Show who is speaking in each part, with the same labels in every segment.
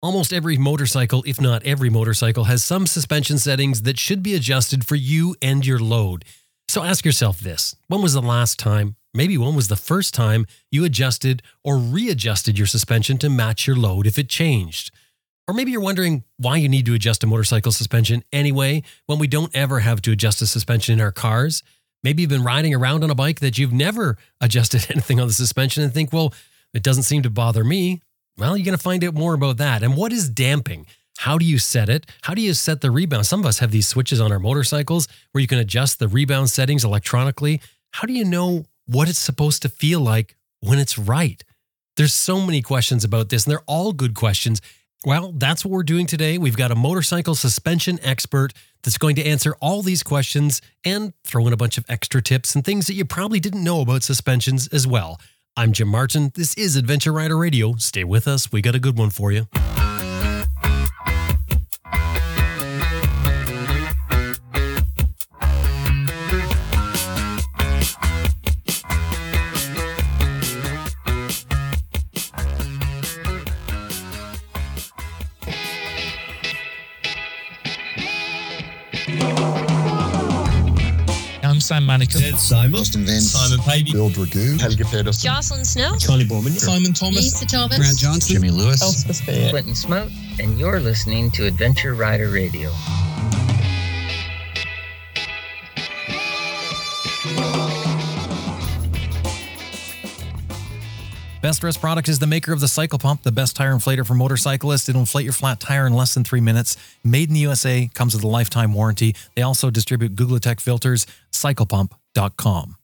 Speaker 1: Almost every motorcycle, if not every motorcycle, has some suspension settings that should be adjusted for you and your load. So ask yourself this when was the last time, maybe when was the first time you adjusted or readjusted your suspension to match your load if it changed? Or maybe you're wondering why you need to adjust a motorcycle suspension anyway when we don't ever have to adjust a suspension in our cars. Maybe you've been riding around on a bike that you've never adjusted anything on the suspension and think, well, it doesn't seem to bother me. Well, you're going to find out more about that. And what is damping? How do you set it? How do you set the rebound? Some of us have these switches on our motorcycles where you can adjust the rebound settings electronically. How do you know what it's supposed to feel like when it's right? There's so many questions about this, and they're all good questions. Well, that's what we're doing today. We've got a motorcycle suspension expert that's going to answer all these questions and throw in a bunch of extra tips and things that you probably didn't know about suspensions as well. I'm Jim Martin. This is Adventure Rider Radio. Stay with us. We got a good one for you.
Speaker 2: Sam Manicom.
Speaker 3: Ted Simon.
Speaker 4: Austin Vince.
Speaker 3: Simon Pavey.
Speaker 4: Bill Dragoo.
Speaker 5: Helge Pedersen.
Speaker 6: Jocelyn Snow.
Speaker 3: Charley Boorman,
Speaker 2: Simon Thomas.
Speaker 6: Lisa Thomas.
Speaker 7: Grant Johnson.
Speaker 4: Jimmy Lewis.
Speaker 5: Elspeth Beard.
Speaker 8: Quentin Smote, and you're listening to Adventure Rider Radio.
Speaker 2: Best Rest product is the maker of the Cycle Pump, the best tire inflator for motorcyclists. It'll inflate your flat tire in less than three minutes. Made in the USA, comes with a lifetime warranty. They also distribute Googletech filters, cyclepump.com.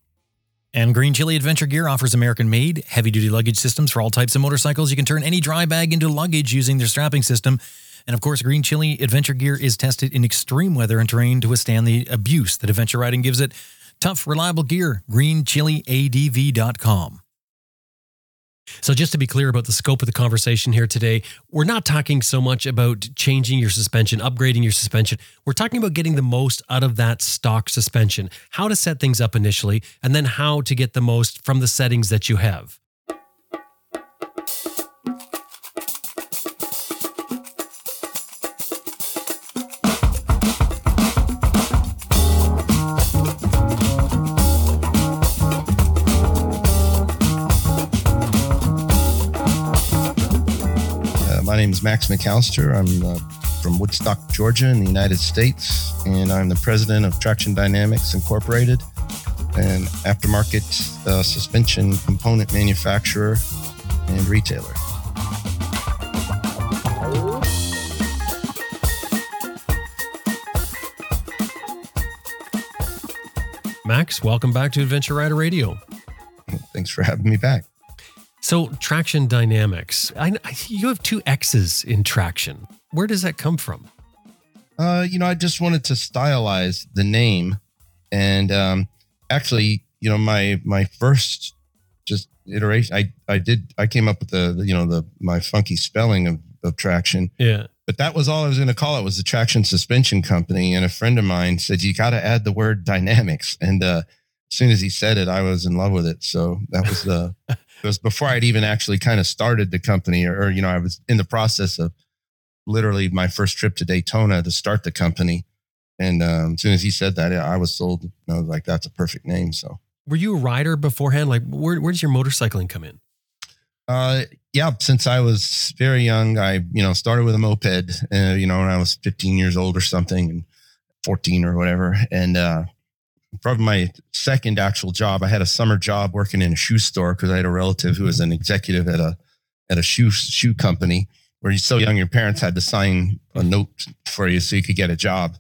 Speaker 2: And Green Chili Adventure Gear offers American made, heavy duty luggage systems for all types of motorcycles. You can turn any dry bag into luggage using their strapping system. And of course, Green Chili Adventure Gear is tested in extreme weather and terrain to withstand the abuse that adventure riding gives it. Tough, reliable gear, greenchiliadv.com.
Speaker 1: So, just to be clear about the scope of the conversation here today, we're not talking so much about changing your suspension, upgrading your suspension. We're talking about getting the most out of that stock suspension, how to set things up initially, and then how to get the most from the settings that you have.
Speaker 4: Max McAllister. I'm uh, from Woodstock, Georgia, in the United States, and I'm the president of Traxxion Dynamics Incorporated, an aftermarket uh, suspension component manufacturer and retailer.
Speaker 1: Max, welcome back to Adventure Rider Radio.
Speaker 4: Thanks for having me back.
Speaker 1: So, Traxxion Dynamics. I, I, you have two X's in traction. Where does that come from?
Speaker 4: Uh, you know, I just wanted to stylize the name, and um, actually, you know, my my first just iteration, I I did I came up with the, the you know the my funky spelling of, of traction,
Speaker 1: Yeah.
Speaker 4: but that was all I was going to call it was the traction suspension company. And a friend of mine said you got to add the word dynamics, and uh, as soon as he said it, I was in love with it. So that was the was before I'd even actually kind of started the company, or, or you know, I was in the process of literally my first trip to Daytona to start the company. And um, as soon as he said that, I was sold. I was like, that's a perfect name. So,
Speaker 1: Were you a rider beforehand? Like, where, where does your motorcycling come in?
Speaker 4: uh, yeah, since I was very young, I, you know, started with a moped, uh, you know, when I was 15 years old or something and 14 or whatever. And, uh, probably my second actual job, I had a summer job working in a shoe store because I had a relative who was an executive at a, at a shoe, shoe company where you're so young, your parents had to sign a note for you so you could get a job.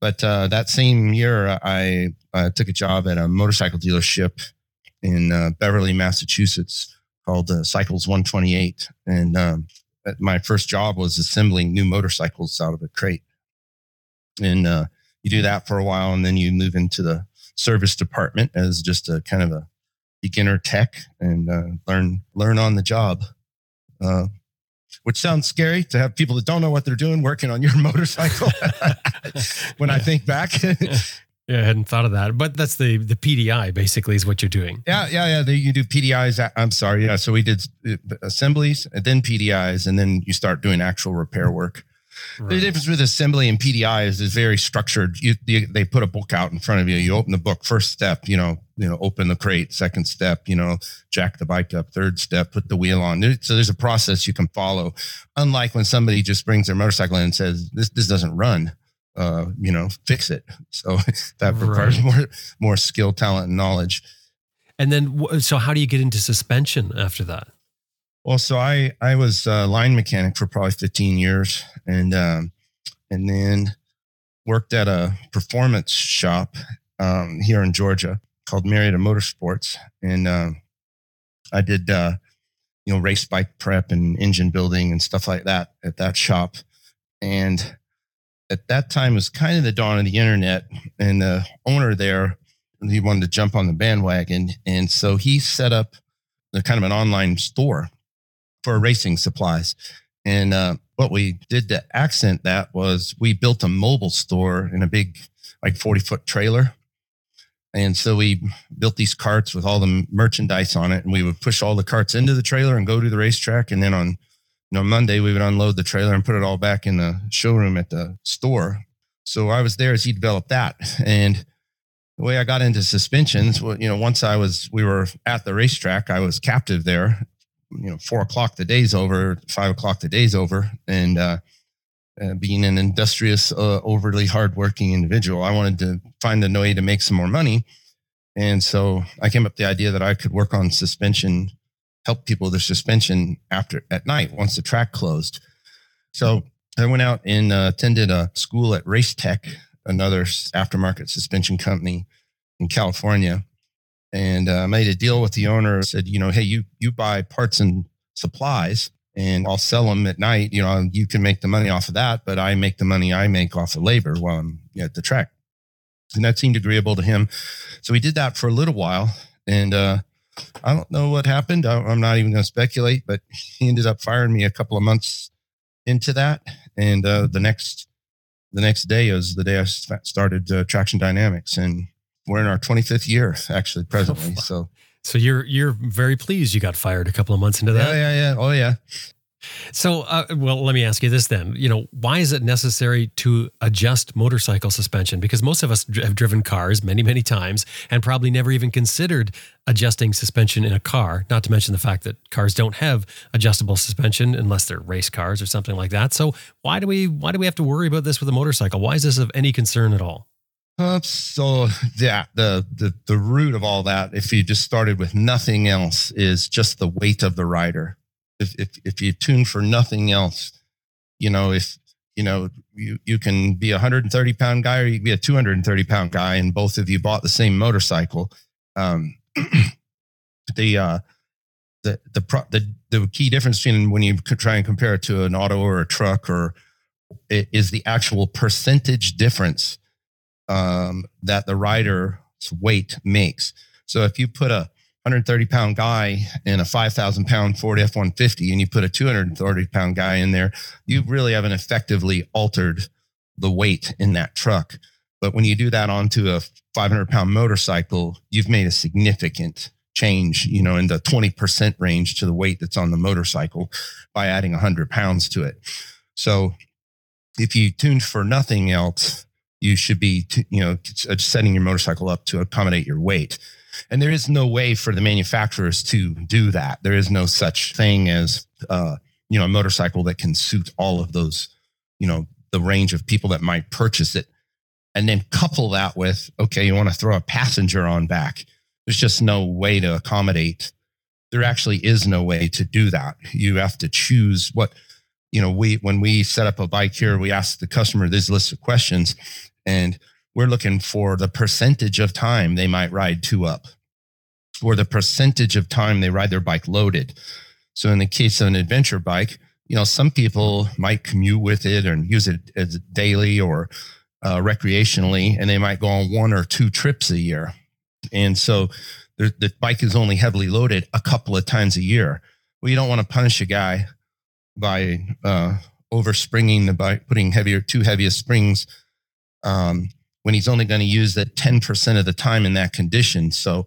Speaker 4: But uh, that same year, I took a job at a motorcycle dealership in uh, Beverly, Massachusetts, called uh, Cycles 128. And um, my first job was assembling new motorcycles out of a crate. And uh, you do that for a while, and then you move into the service department as just a kind of a beginner tech and uh, learn learn on the job. Uh, which sounds scary to have people that don't know what they're doing working on your motorcycle. when I think back,
Speaker 1: Yeah, I hadn't thought of that. But that's the the PDI basically is what you're doing.
Speaker 4: Yeah, yeah, yeah. They, you do PDIs. I'm sorry. Yeah. So we did uh, assemblies and then PDIs, and then you start doing actual repair work. The difference with assembly and PDI is is very structured. You, you they put a book out in front of you. You open the book. First step, you know, you know, open the crate. Second step, you know, jack the bike up. Third step, put the wheel on. So there's a process you can follow. Unlike when somebody just brings their motorcycle in and says this this doesn't run. Uh, you know, fix it. So that requires
Speaker 1: Right.
Speaker 4: more more skill, talent, and knowledge.
Speaker 1: And then, so how do you get into suspension after that?
Speaker 4: Well, so I I was a line mechanic for probably 15 years, and um, and then worked at a performance shop um, here in Georgia called Marietta Motorsports, and um, I did uh, you know race bike prep and engine building and stuff like that at that shop, and at that time was kind of the dawn of the internet, and the owner there he wanted to jump on the bandwagon, and so he set up the kind of an online store for racing supplies. And uh, what we did to accent that was we built a mobile store in a big, like 40 foot trailer. And so we built these carts with all the merchandise on it, and we would push all the carts into the trailer and go to the racetrack. And then on, you know, Monday we would unload the trailer and put it all back in the showroom at the store. So I was there as he developed that, and the way I got into suspensions, well, you know, once I was, we were at the racetrack, I was captive there you know four o'clock the day's over five o'clock the day's over. And uh, uh being an industrious uh, overly hardworking individual i wanted to find a way to make some more money. And so i came up with the idea that i could work on suspension help people with their suspension after at night once the track closed. So i went out and uh, attended a school at race tech another aftermarket suspension company in california and uh, made a deal with the owner. Said, you know, hey, you you buy parts and supplies, and I'll sell them at night. You know, you can make the money off of that, but I make the money I make off of labor while I'm at the track. And that seemed agreeable to him. So we did that for a little while, and uh, I don't know what happened. I, I'm not even going to speculate, but he ended up firing me a couple of months into that, and uh, the next the next day was the day I started uh, Traxxion Dynamics, and we're in our 25th year actually presently. So
Speaker 1: So you're you're very pleased you got fired a couple of months into that.
Speaker 4: yeah, yeah, yeah. Oh yeah.
Speaker 1: So, uh, well, let me ask you this then. You know, why is it necessary to adjust motorcycle suspension? Because most of us have driven cars many, many times and probably never even considered adjusting suspension in a car, not to mention the fact that cars don't have adjustable suspension unless they're race cars or something like that. So, why do we why do we have to worry about this with a motorcycle? Why is this of any concern at all?
Speaker 4: Uh, so yeah, the, the the root of all that, if you just started with nothing else, is just the weight of the rider. If if if you tune for nothing else, you know, if you know you you can be a 130 pound guy or you can be a 230 pound guy, and both of you bought the same motorcycle. Um, the uh, the the pro- the the key difference between when you try and compare it to an auto or a truck or is the actual percentage difference um, that the rider's weight makes. So if you put a 130 pound guy in a 5,000 pound Ford F 150 and you put a 230 pound guy in there, you really haven't effectively altered the weight in that truck. But when you do that onto a 500 pound motorcycle, you've made a significant change, you know, in the 20% range to the weight that's on the motorcycle by adding 100 pounds to it. So if you tuned for nothing else, you should be, t- you know, uh, setting your motorcycle up to accommodate your weight. And there is no way for the manufacturers to do that. There is no such thing as, uh, you know, a motorcycle that can suit all of those, you know, the range of people that might purchase it. And then couple that with, okay, you want to throw a passenger on back. There's just no way to accommodate. There actually is no way to do that. You have to choose what, you know, we, when we set up a bike here, we ask the customer this list of questions and we're looking for the percentage of time they might ride two up or the percentage of time they ride their bike loaded. So in the case of an adventure bike, you know, some people might commute with it and use it as daily or uh, recreationally, and they might go on one or two trips a year. And so the, the bike is only heavily loaded a couple of times a year. Well, you don't want to punish a guy by uh, overspringing the bike, putting heavier, too heavy of springs um, when he's only going to use it 10% of the time in that condition. So,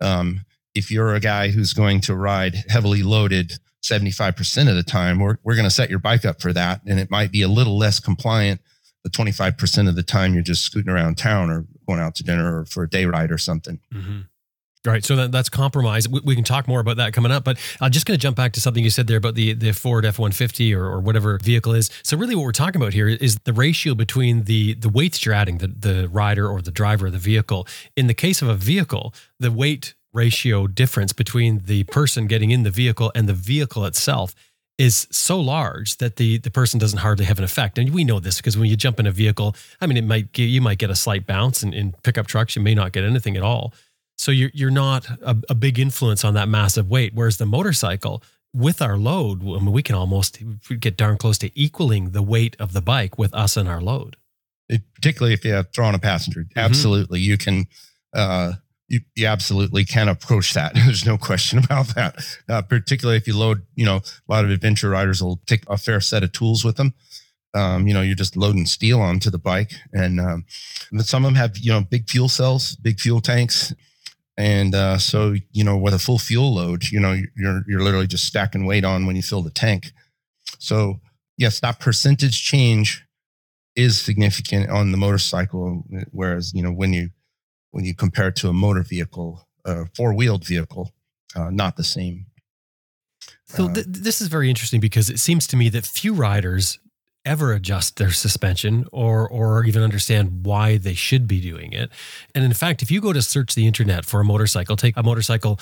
Speaker 4: um, if you're a guy who's going to ride heavily loaded 75% of the time, we're, we're going to set your bike up for that. And it might be a little less compliant the 25% of the time you're just scooting around town or going out to dinner or for a day ride or something.
Speaker 1: Mm-hmm. Right. So that, that's compromise. We, we, can talk more about that coming up, but I'm just going to jump back to something you said there about the, the Ford F-150 or, or whatever vehicle is. So really what we're talking about here is the ratio between the, the weight that you're adding, the, the rider or the driver of the vehicle. In the case of a vehicle, the weight ratio difference between the person getting in the vehicle and the vehicle itself is so large that the the person doesn't hardly have an effect. And we know this because when you jump in a vehicle, I mean, it might you might get a slight bounce, and in pickup trucks, you may not get anything at all. So you're you're not a, a big influence on that massive weight. Whereas the motorcycle, with our load, I mean, we can almost get darn close to equaling the weight of the bike with us and our load.
Speaker 4: It, particularly if you have thrown a passenger, mm-hmm. absolutely, you can. Uh, you, you absolutely can approach that. There's no question about that. Uh, particularly if you load, you know, a lot of adventure riders will take a fair set of tools with them. Um, you know, you're just loading steel onto the bike, and um, some of them have you know big fuel cells, big fuel tanks, and uh, so you know with a full fuel load, you know you're you're literally just stacking weight on when you fill the tank. So yes, that percentage change is significant on the motorcycle, whereas you know when you when you compare it to a motor vehicle, a four wheeled vehicle, uh, not the same.
Speaker 1: So uh, th- this is very interesting because it seems to me that few riders ever adjust their suspension or or even understand why they should be doing it. And in fact, if you go to search the internet for a motorcycle, take a motorcycle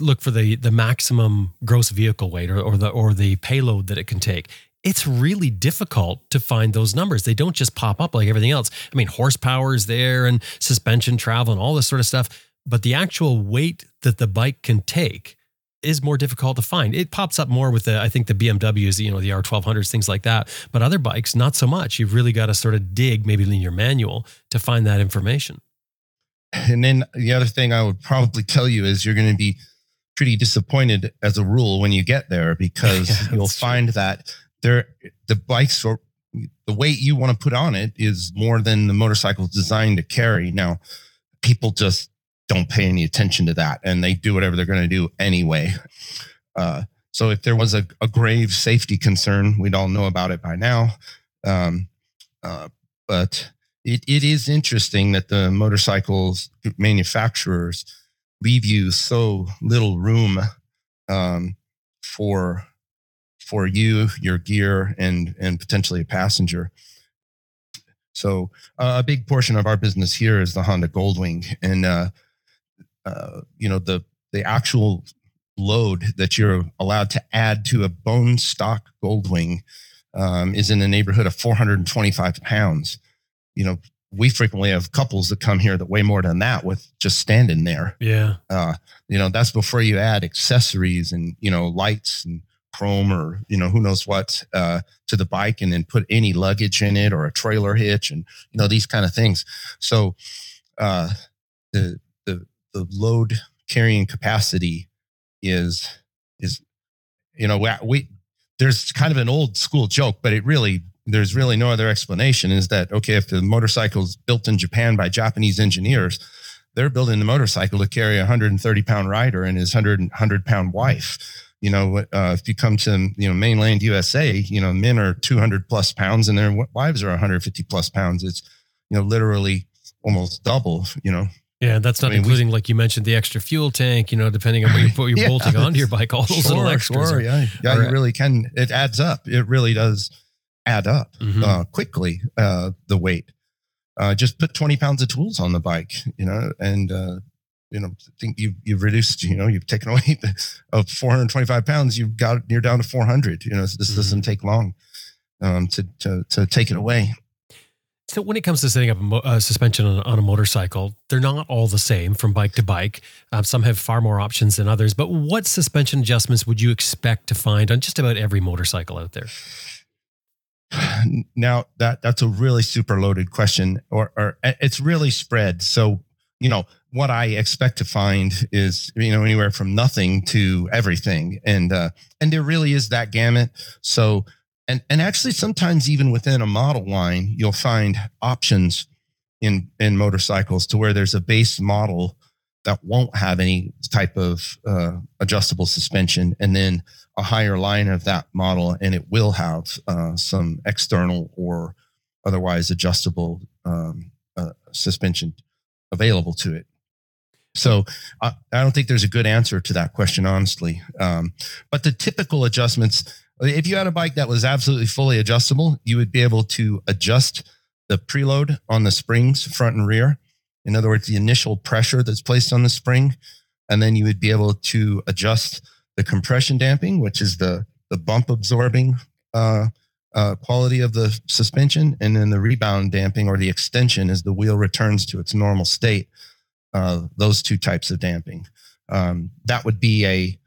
Speaker 1: look for the the maximum gross vehicle weight or, or the or the payload that it can take it's really difficult to find those numbers. They don't just pop up like everything else. I mean, horsepower is there and suspension travel and all this sort of stuff, but the actual weight that the bike can take is more difficult to find. It pops up more with the, I think the BMWs, you know, the R1200s, things like that. But other bikes, not so much. You've really got to sort of dig, maybe in your manual, to find that information.
Speaker 4: And then the other thing I would probably tell you is you're going to be pretty disappointed as a rule when you get there because yeah, you'll find that there the bikes or the weight you want to put on it is more than the motorcycle is designed to carry. Now, people just don't pay any attention to that and they do whatever they're going to do anyway. Uh, so if there was a, a, grave safety concern, we'd all know about it by now. Um, uh, but it, it is interesting that the motorcycles manufacturers leave you so little room um, for for you, your gear, and and potentially a passenger. So uh, a big portion of our business here is the Honda Goldwing, and uh, you know the the actual load that you're allowed to add to a bone stock Goldwing um, is in the neighborhood of 425 pounds. You know, we frequently have couples that come here that weigh more than that with just standing there.
Speaker 1: Yeah.
Speaker 4: Uh, you know, that's before you add accessories and, you know, lights and chrome or you know who knows what uh, to the bike and then put any luggage in it or a trailer hitch and you know these kind of things so uh, the the load carrying capacity is is you know we there's kind of an old school joke but it really there's really no other explanation is that okay if the motorcycle is built in japan by japanese engineers they're building the motorcycle to carry a 130 pound rider and his 100 100 pound wife you know, uh, if you come to you know mainland USA, you know, men are 200 plus pounds and their wives are 150 plus pounds. It's you know literally almost double. You know.
Speaker 1: Yeah, that's not I mean, including, we, like you mentioned, the extra fuel tank. You know, depending on what you're, what you're yeah, bolting onto your bike, all those sure, little extras. Sure,
Speaker 4: yeah, yeah, are, you really can. It adds up. It really does add up mm-hmm. uh, quickly. Uh, the weight. Uh, just put 20 pounds of tools on the bike, you know, and uh, you know, think you've, you've reduced, you know, you've taken away of 425 pounds, you've got, you're down to 400, you know, this mm-hmm. doesn't take long um, to, to, to take it away.
Speaker 1: So when it comes to setting up a mo- uh, suspension on, on, a motorcycle, they're not all the same from bike to bike. Um, some have far more options than others. But what suspension adjustments would you expect to find on just about every motorcycle out there?
Speaker 4: Now that that's a really super loaded question, or, or it's really spread. So you know what I expect to find is you know anywhere from nothing to everything, and uh, and there really is that gamut. So and and actually sometimes even within a model line, you'll find options in in motorcycles to where there's a base model that won't have any type of uh, adjustable suspension, and then a higher line of that model, and it will have uh, some external or otherwise adjustable um, uh, suspension available to it. So I, I, don't think there's a good answer to that question, honestly. Um, but the typical adjustments, if you had a bike that was absolutely fully adjustable, you would be able to adjust the preload on the springs, front and rear. In other words, the initial pressure that's placed on the spring. And then you would be able to adjust the compression damping, which is the, the bump absorbing uh, uh, quality of the suspension. And then the rebound damping or the extension as the wheel returns to its normal state. Uh, those two types of damping. Um, that would be a,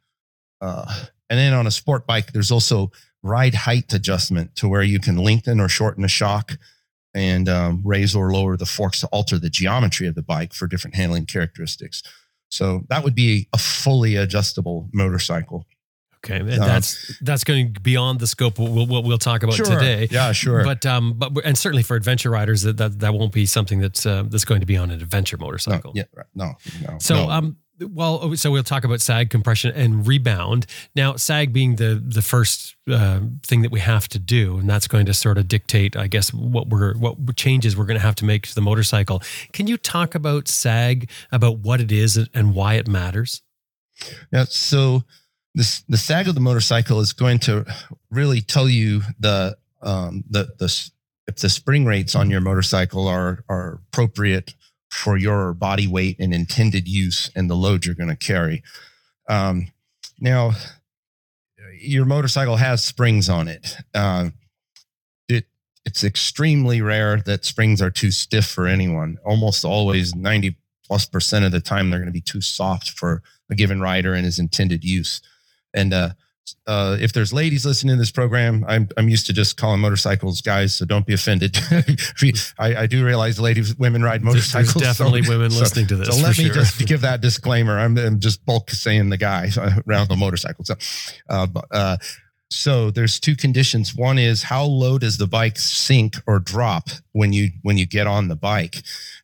Speaker 4: uh, and then on a sport bike, there's also ride height adjustment to where you can lengthen or shorten the shock and um, raise or lower the forks to alter the geometry of the bike for different handling characteristics. So that would be a fully adjustable motorcycle.
Speaker 1: Okay, and um, that's that's going beyond the scope of what we'll, we'll, talk about
Speaker 4: sure.
Speaker 1: today.
Speaker 4: Yeah, sure.
Speaker 1: But um, but and certainly for adventure riders, that that, that won't be something that's uh, that's going to be on an adventure motorcycle.
Speaker 4: No, yeah, no, no.
Speaker 1: So
Speaker 4: no.
Speaker 1: um, well, oh, so we'll talk about sag compression and rebound. Now, sag being the the first uh, thing that we have to do, and that's going to sort of dictate, I guess, what we're what changes we're going to have to make to the motorcycle. Can you talk about sag, about what it is and why it matters?
Speaker 4: Yeah. So this the sag of the motorcycle is going to really tell you the um, the the if the spring rates on your motorcycle are are appropriate for your body weight and intended use and the load you're going to carry. Um, now, your motorcycle has springs on it. Uh, it. It's extremely rare that springs are too stiff for anyone. Almost always, 90 plus percent of the time, they're going to be too soft for a given rider and his intended use. And uh, uh, if there's ladies listening to this program, I'm I'm used to just calling motorcycles guys, so don't be offended. I, I, do realize ladies, women ride motorcycles.
Speaker 1: There's definitely so, women listening to this.
Speaker 4: So let me
Speaker 1: sure.
Speaker 4: just give that disclaimer. I'm, I'm, just bulk saying the guy around the motorcycle. So, uh, uh, so there's two conditions. One is how low does the bike sink or drop when you when you get on the bike.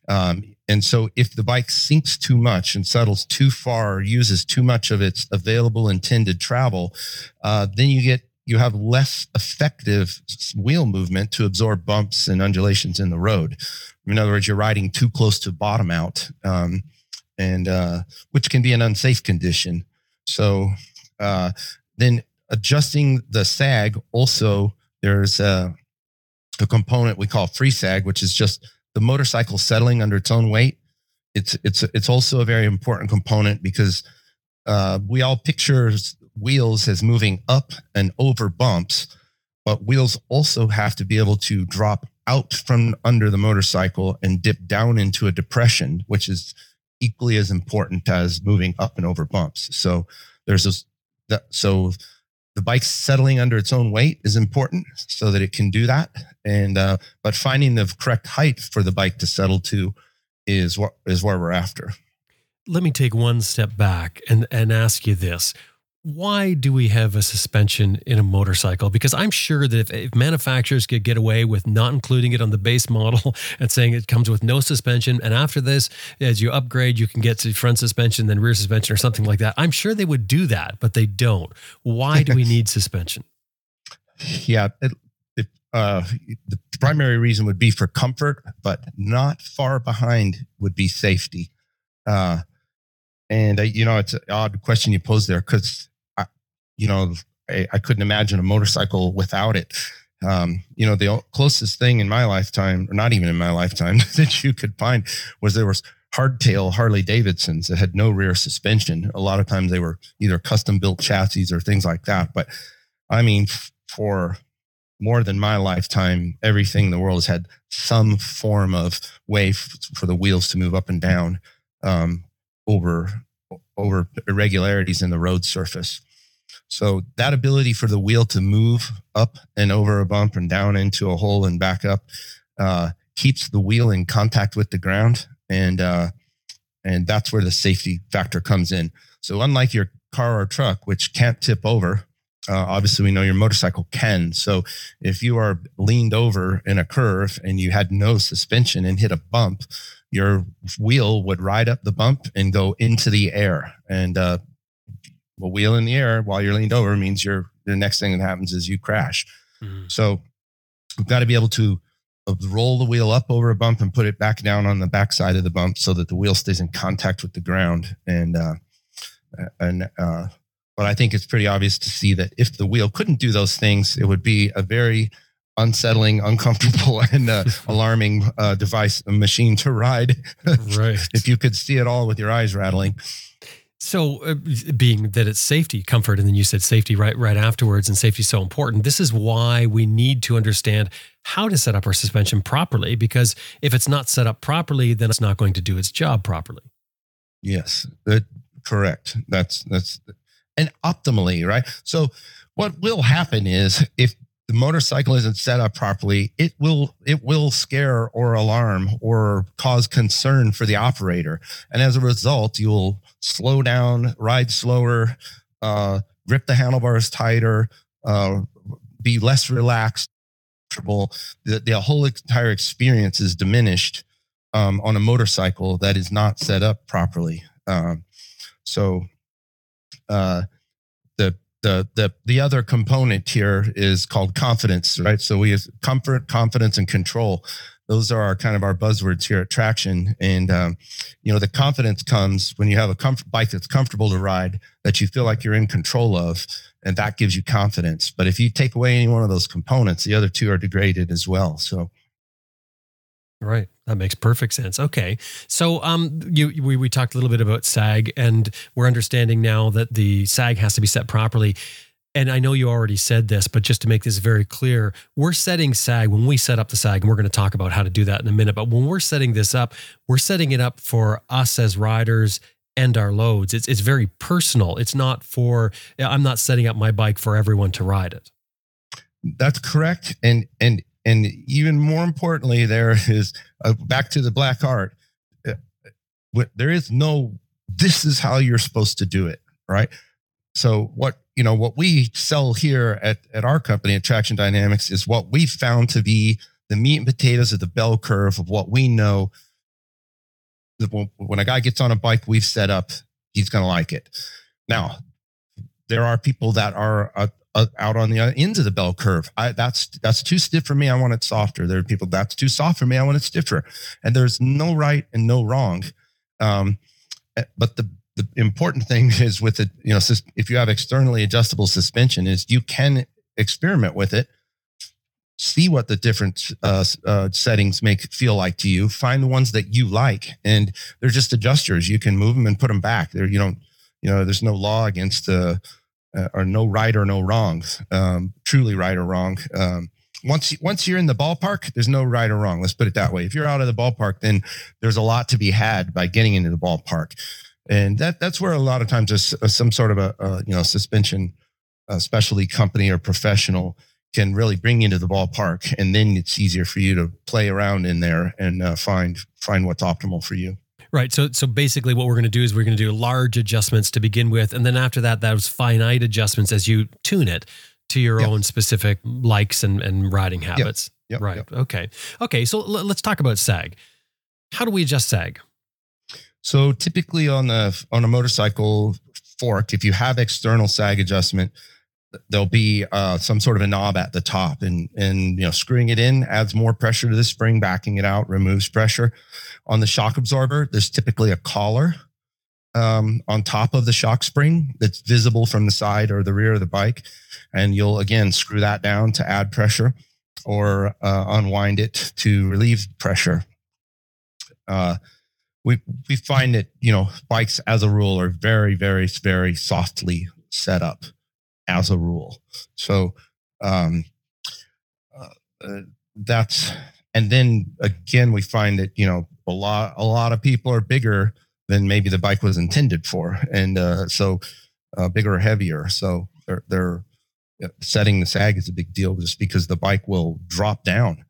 Speaker 4: Um, and so if the bike sinks too much and settles too far or uses too much of its available intended travel, uh, then you get you have less effective wheel movement to absorb bumps and undulations in the road. In other words, you're riding too close to bottom out, um, and uh, which can be an unsafe condition. So uh, then adjusting the sag also there's a, a component we call free sag, which is just the motorcycle settling under its own weight, it's it's it's also a very important component because uh, we all picture wheels as moving up and over bumps, but wheels also have to be able to drop out from under the motorcycle and dip down into a depression, which is equally as important as moving up and over bumps. So there's this that so the bike settling under its own weight is important so that it can do that. And uh, but finding the correct height for the bike to settle to is what is where we're after.
Speaker 1: Let me take one step back and and ask you this: why do we have a suspension in a motorcycle? Because I'm sure that if, if, manufacturers could get away with not including it on the base model and saying it comes with no suspension, and after this, as you upgrade, you can get to front suspension, then rear suspension, or something like that. I'm sure they would do that, but they don't. Why do we need suspension?
Speaker 4: Yeah, it, uh, the primary reason would be for comfort, but not far behind would be safety. Uh, and you know, it's an odd question you pose there because you know, I, I couldn't imagine a motorcycle without it. Um, you know, the closest thing in my lifetime, or not even in my lifetime, that you could find was there was hardtail Harley Davidsons that had no rear suspension. A lot of times they were either custom built chassis or things like that. But I mean, for more than my lifetime, everything in the world has had some form of way f- for the wheels to move up and down um, over over irregularities in the road surface. So that ability for the wheel to move up and over a bump and down into a hole and back up uh, keeps the wheel in contact with the ground, and uh, and that's where the safety factor comes in. So unlike your car or truck, which can't tip over, uh, obviously we know your motorcycle can. So if you are leaned over in a curve and you had no suspension and hit a bump, your wheel would ride up the bump and go into the air. And uh, a wheel in the air while you're leaned over means you're the next thing that happens is you crash.
Speaker 1: Mhm.
Speaker 4: So we've got to be able to uh, roll the wheel up over a bump and put it back down on the backside of the bump so that the wheel stays in contact with the ground. And uh, and uh, but I think it's pretty obvious to see that if the wheel couldn't do those things, it would be a very unsettling, uncomfortable, and uh, alarming uh, device, a machine to ride.
Speaker 1: Right.
Speaker 4: if you could see it all with your eyes rattling.
Speaker 1: So, uh, being that it's safety, comfort, and then you said safety right right afterwards, and safety is so important. This is why we need to understand how to set up our suspension properly. Because if it's not set up properly, then it's not going to do its job properly.
Speaker 4: Yes, that, correct. That's that's and optimally, right? So what will happen is if the motorcycle isn't set up properly, it will it will scare or alarm or cause concern for the operator, and as a result, you'll slow down, ride slower, uh, grip the handlebars tighter, uh, be less relaxed. The, the whole entire experience is diminished um, on a motorcycle that is not set up properly. Um, so, uh, the the the the other component here is called confidence, right? So we have comfort, confidence, and control. Those are our kind of our buzzwords here at Traxxion. And um, you know, the confidence comes when you have a bike that's comfortable to ride, that you feel like you're in control of, and that gives you confidence. But if you take away any one of those components, the other two are degraded as well. So
Speaker 1: Right. That makes perfect sense. Okay. So um you we, we talked a little bit about SAG and we're understanding now that the SAG has to be set properly. And I know you already said this, but just to make this very clear, we're setting SAG when we set up the SAG, and we're going to talk about how to do that in a minute. But when we're setting this up, we're setting it up for us as riders and our loads. It's it's very personal. It's not for I'm not setting up my bike for everyone to ride it.
Speaker 4: That's correct. And and and even more importantly, there is uh, back to the black art. uh, There is no. This is how you're supposed to do it, right? So what you know, what we sell here at at our company at Traxxion Dynamics is what we found to be the meat and potatoes of the bell curve of what we know. When a guy gets on a bike we've set up, he's going to like it. Now, there are people that are uh, uh, out on the ends of the bell curve. I, that's that's too stiff for me. I want it softer. There are people that's too soft for me. I want it stiffer. And there's no right and no wrong. Um, eh, but the the important thing is with it, you know, if you have externally adjustable suspension, is you can experiment with it, see what the different uh, uh, settings make feel like to you. Find the ones that you like, and they're just adjusters. You can move them and put them back. There, you don't, you know, there's no law against uh, uh, or no right or no wrong, um, truly right or wrong. Um, once once you're in the ballpark, there's no right or wrong. Let's put it that way. If you're out of the ballpark, then there's a lot to be had by getting into the ballpark, and that that's where a lot of times there's s- some sort of a, a you know suspension uh, specialty company or professional can really bring you into the ballpark, and then it's easier for you to play around in there and uh, find find what's optimal for you.
Speaker 1: Right. So so basically what we're going to do is we're going to do large adjustments to begin with and then after that those finite adjustments as you tune it to your
Speaker 4: Yep.
Speaker 1: own specific likes and and riding habits.
Speaker 4: Yep,
Speaker 1: right.
Speaker 4: yep.
Speaker 1: Okay. Okay, so l- let's talk about sag. How do we adjust sag?
Speaker 4: So typically on the on a motorcycle fork, if you have external sag adjustment, there'll be uh, some sort of a knob at the top, and and you know screwing it in adds more pressure to the spring, backing it out removes pressure. On the shock absorber, there's typically a collar um, on top of the shock spring that's visible from the side or the rear of the bike, and you'll again screw that down to add pressure or uh, unwind it to relieve pressure. Uh, we we find that you know bikes as a rule are very very very softly set up as a rule so um uh, uh, that's and then again we find that you know a lot a lot of people are bigger than maybe the bike was intended for. And uh so uh, bigger or heavier. So they're they're uh, setting the sag is a big deal just because the bike will drop down.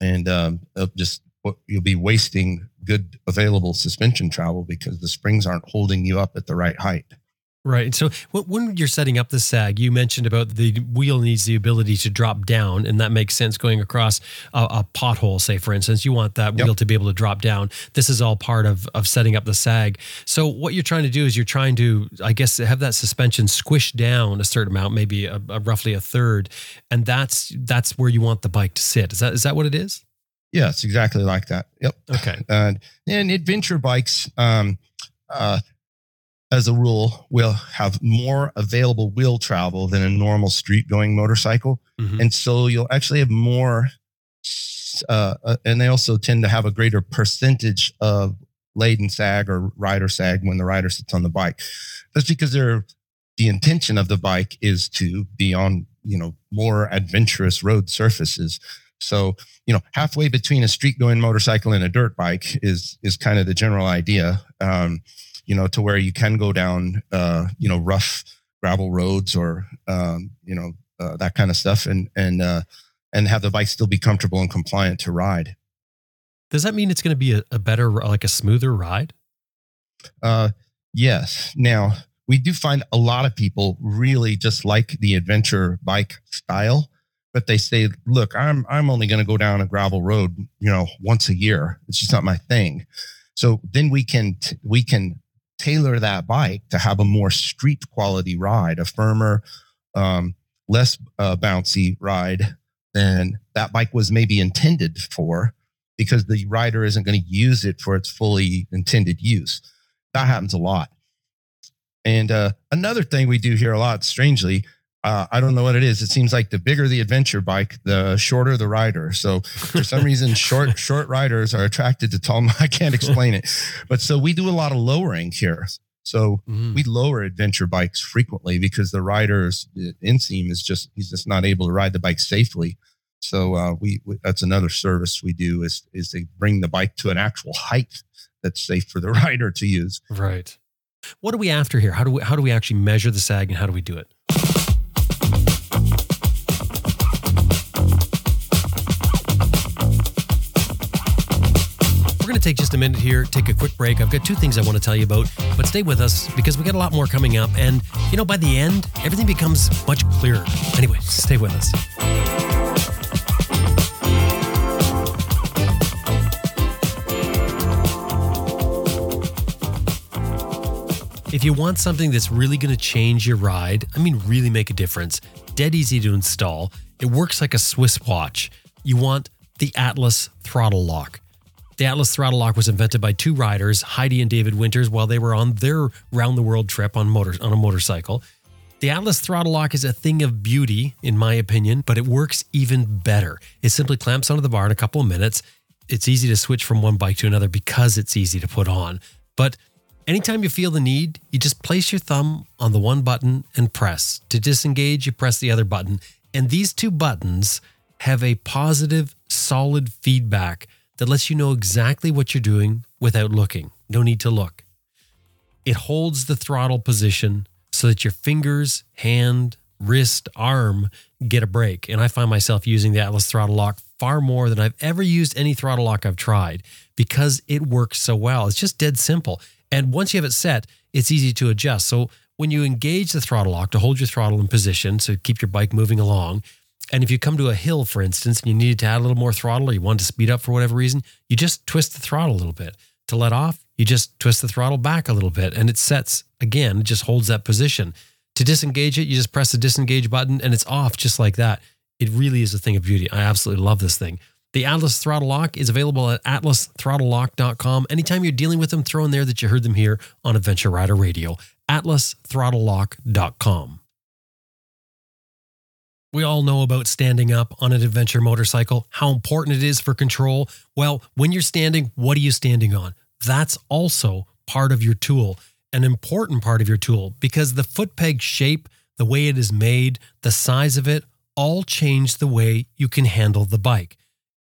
Speaker 4: And um, just you'll be wasting good available suspension travel because the springs aren't holding you up at the right height.
Speaker 1: Right. So when you're setting up the sag, you mentioned about the wheel needs the ability to drop down, and that makes sense going across a, a pothole, say, for instance. You want that
Speaker 4: Yep.
Speaker 1: wheel to be able to drop down. This is all part of, of setting up the sag. So what you're trying to do is you're trying to, I guess, have that suspension squish down a certain amount, maybe a, a roughly a third, and that's that's where you want the bike to sit. Is that is that what it is?
Speaker 4: Yes, exactly like that. Yep.
Speaker 1: Okay.
Speaker 4: And and adventure bikes, um, uh, as a rule, will have more available wheel travel than a normal street going motorcycle,
Speaker 1: Mhm.
Speaker 4: and so you'll actually have more. Uh, uh, and they also tend to have a greater percentage of laden sag or rider sag when the rider sits on the bike. That's because they're the intention of the bike is to be on you know more adventurous road surfaces. So you know halfway between a street going motorcycle and a dirt bike is is kind of the general idea. Um, you know to where you can go down uh, you know rough gravel roads or um, you know uh, that kind of stuff and and uh, and have the bike still be comfortable and compliant to ride.
Speaker 1: Does that mean it's going to be a, a better, like a smoother ride?
Speaker 4: Uh, yes. Now we do find a lot of people really just like the adventure bike style, but they say, "Look, I'm I'm only going to go down a gravel road, you know, once a year. It's just not my thing." So then we can t- we can tailor that bike to have a more street quality ride, a firmer, um, less uh, bouncy ride than that bike was maybe intended for, because the rider isn't going to use it for its fully intended use. That happens a lot. And uh, another thing we do here a lot, strangely, uh, I don't know what it is. It seems like the bigger the adventure bike, the shorter the rider. So for some reason, short short riders are attracted to tall. I can't explain it, but so we do a lot of lowering here. So
Speaker 1: Mm.
Speaker 4: we lower adventure bikes frequently because the rider's inseam is just he's just not able to ride the bike safely. So uh, we, we that's another service we do is is to bring the bike to an actual height that's safe for the rider to use.
Speaker 1: Right. What are we after here? How do we how do we actually measure the sag and how do we do it? To take just a minute here, take a quick break. I've got two things I want to tell you about, but stay with us because we got a lot more coming up. And, you know, by the end, everything becomes much clearer. Anyway, stay with us. If you want something that's really going to change your ride, I mean, really make a difference, dead easy to install, it works like a Swiss watch. You want the Atlas throttle lock. The Atlas throttle lock was invented by two riders, Heidi and David Winters, while they were on their round the world trip on motor on a motorcycle. The Atlas throttle lock is a thing of beauty, in my opinion, but it works even better. It simply clamps onto the bar in a couple of minutes. It's easy to switch from one bike to another because it's easy to put on. But anytime you feel the need, you just place your thumb on the one button and press. To disengage, you press the other button. And these two buttons have a positive, solid feedback that lets you know exactly what you're doing without looking. No need to look. It holds the throttle position so that your fingers, hand, wrist, arm get a break. And I find myself using the Atlas throttle lock far more than I've ever used any throttle lock I've tried because it works so well. It's just dead simple. And once you have it set, it's easy to adjust. So when you engage the throttle lock to hold your throttle in position, so keep your bike moving along, and if you come to a hill, for instance, and you needed to add a little more throttle or you wanted to speed up for whatever reason, you just twist the throttle a little bit. To let off, you just twist the throttle back a little bit and it sets again, it just holds that position. To disengage it, you just press the disengage button and it's off just like that. It really is a thing of beauty. I absolutely love this thing. The Atlas Throttle Lock is available at atlasthrottlelock.com. Anytime you're dealing with them, throw in there that you heard them here on Adventure Rider Radio. atlasthrottlelock.com. We all know about standing up on an adventure motorcycle, how important it is for control. Well, when you're standing, what are you standing on? That's also part of your tool, an important part of your tool, because the foot peg shape, the way it is made, the size of it, all change the way you can handle the bike.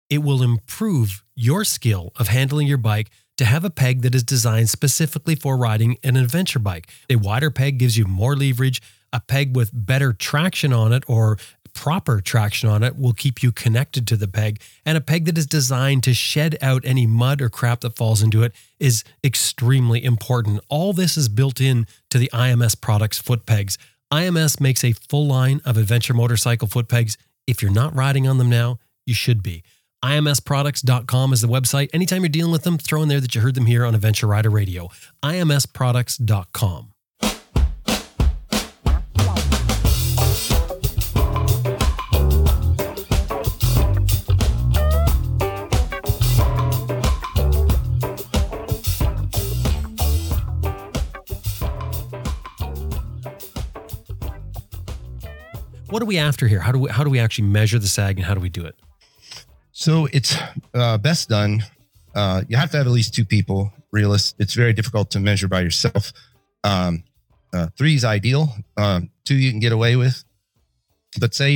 Speaker 1: It will improve your skill of handling your bike to have a peg that is designed specifically for riding an adventure bike. A wider peg gives you more leverage. A peg with better traction on it or proper traction on it will keep you connected to the peg, and a peg that is designed to shed out any mud or crap that falls into it is extremely important. All this is built in to the IMS products foot pegs. IMS makes a full line of adventure motorcycle foot pegs. If you're not riding on them now, you should be. IMSproducts.com is the website. Anytime you're dealing with them, throw in there that you heard them here on Adventure Rider Radio. IMSproducts.com. What are we after here? How do we how do we actually measure the sag and how do we do it?
Speaker 4: So it's uh, best done. Uh, you have to have at least two people. Realist. It's very difficult to measure by yourself. Um, uh, three is ideal. Um, two you can get away with. But say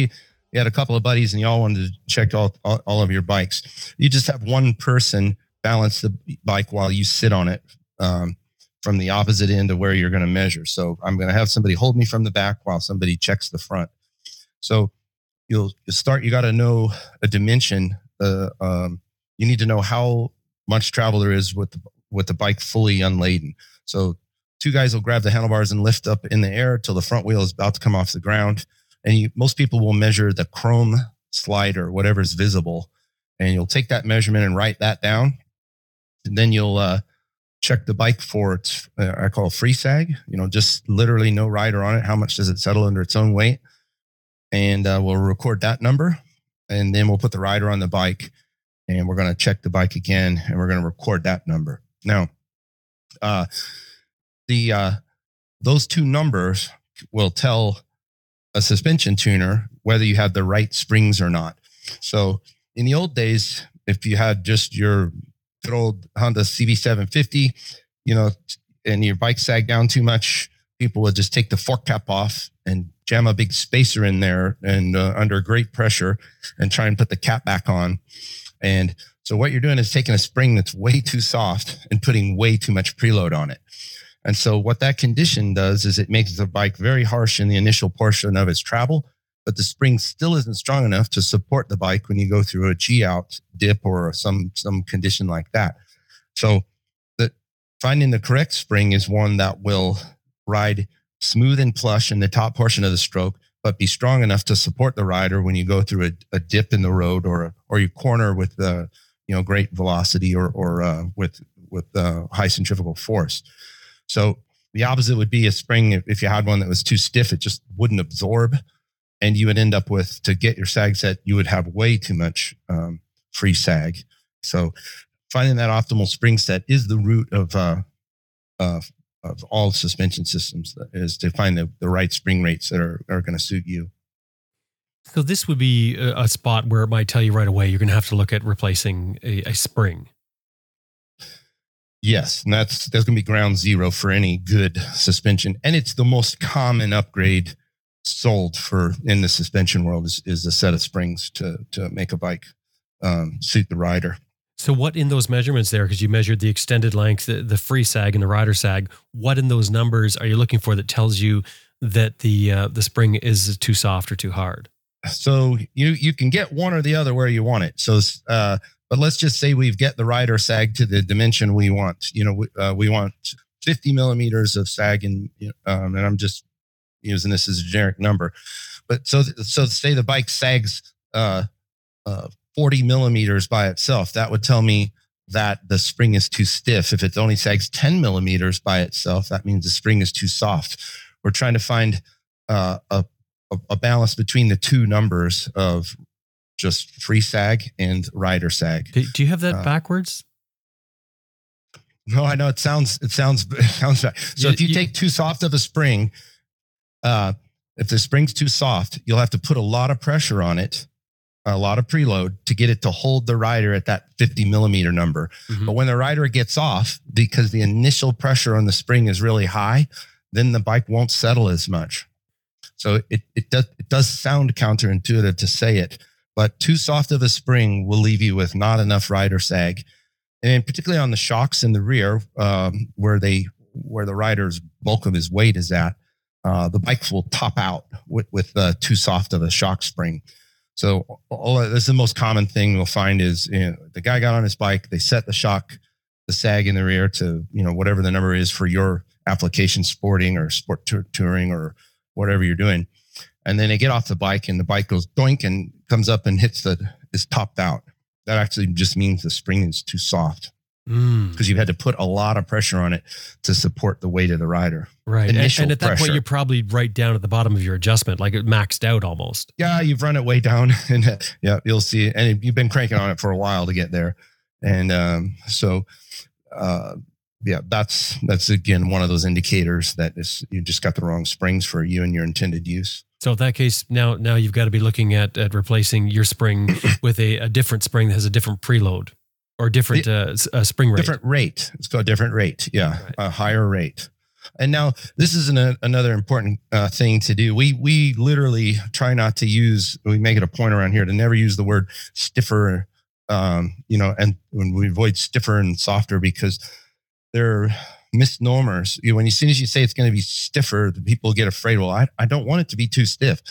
Speaker 4: you had a couple of buddies and y'all wanted to check all, all, all of your bikes. You just have one person balance the bike while you sit on it um, from the opposite end of where you're going to measure. So I'm going to have somebody hold me from the back while somebody checks the front. So you'll, start. You got to know a dimension. Uh, um, you need to know how much travel there is with the, with the bike fully unladen. So two guys will grab the handlebars and lift up in the air till the front wheel is about to come off the ground. And you, most people will measure the chrome slider, is visible, and you'll take that measurement and write that down. And then you'll uh, check the bike for its uh, I call it free sag. You know, just literally no rider on it. How much does it settle under its own weight? And uh, we'll record that number and then we'll put the rider on the bike and we're going to check the bike again and we're going to record that number. Now uh, the uh, those two numbers will tell a suspension tuner whether you have the right springs or not. So in the old days if you had just your good old honda cb750 you know and your bike sagged down too much people would just take the fork cap off and jam a big spacer in there and uh, under great pressure and try and put the cap back on. And so what you're doing is taking a spring that's way too soft and putting way too much preload on it. And so what that condition does is it makes the bike very harsh in the initial portion of its travel, but the spring still isn't strong enough to support the bike when you go through a G out dip or some some condition like that. So that finding the correct spring is one that will ride smooth and plush in the top portion of the stroke, but be strong enough to support the rider when you go through a, a dip in the road or or you corner with the you know great velocity or or uh, with with uh, high centrifugal force. So the opposite would be a spring. If you had one that was too stiff, it just wouldn't absorb, and you would end up with to get your sag set, you would have way too much um, free sag. So finding that optimal spring set is the root of uh, uh, of all suspension systems is to find the, the right spring rates that are, are going to suit you.
Speaker 1: So this would be a, a, spot where it might tell you right away you're going to have to look at replacing a, a spring.
Speaker 4: Yes, and that's that's going to be ground zero for any good suspension, and it's the most common upgrade sold for in the suspension world is, is a set of springs to to make a bike um, suit the rider.
Speaker 1: So, what in those measurements there, because you measured the extended length, the, the, free sag, and the rider sag, what in those numbers are you looking for that tells you that the uh, the spring is too soft or too hard?
Speaker 4: So you you can get one or the other where you want it. So, uh, but let's just say we've get the rider sag to the dimension we want. You know, we, uh, we want 50 millimeters of sag, and um, and I'm just using this as a generic number. But so so say the bike sags uh, uh, 40 millimeters by itself, that would tell me that the spring is too stiff. If it only sags 10 millimeters by itself, that means the spring is too soft. We're trying to find uh, a, a balance between the two numbers of just free sag and rider sag.
Speaker 1: Do, do you have that uh, backwards?
Speaker 4: No, I know it sounds it sounds it sounds bad. So you, if you, you, take too soft of a spring, uh, if the spring's too soft, you'll have to put a lot of pressure on it a lot of preload to get it to hold the rider at that 50 millimeter number. Mm-hmm. But when the rider gets off, because the initial pressure on the spring is really high, then the bike won't settle as much. So it, it does it does sound counterintuitive to say it, but too soft of a spring will leave you with not enough rider sag, and particularly on the shocks in the rear, um, where they where the rider's bulk of his weight is at, uh, the bike will top out with, with uh, too soft of a shock spring. So all, this is the most common thing we'll find is you know, the guy got on his bike, they set the shock, the sag in the rear to you know whatever the number is for your application, sporting or sport touring or whatever you're doing, and then they get off the bike and the bike goes doink and comes up and hits the is topped out. That actually just means the spring is too soft because
Speaker 1: Mm,
Speaker 4: you've had to put a lot of pressure on it to support the weight of the rider.
Speaker 1: right. And,
Speaker 4: Initial
Speaker 1: and at that point, you're probably right down at the bottom of your adjustment, like it maxed out almost.
Speaker 4: Yeah, you've run it way down, and uh, yeah, you'll see. And you've been cranking on it for a while to get there, and um, so uh, yeah, that's that's again one of those indicators that is you just got the wrong springs for you and your intended use.
Speaker 1: So in that case, now now you've got to be looking at at replacing your spring with a, a different spring that has a different preload or different uh, uh, spring rate.
Speaker 4: Different rate. It's called a different rate. Yeah,
Speaker 1: Right.
Speaker 4: a higher rate. And now this is an, another important uh, thing to do. We we literally try not to use. We make it a point around here to never use the word stiffer. Um, you know, and when we avoid stiffer and softer because they're misnomers. You know, when as soon as you say it's going to be stiffer, the people get afraid. Well, I, I don't want it to be too stiff.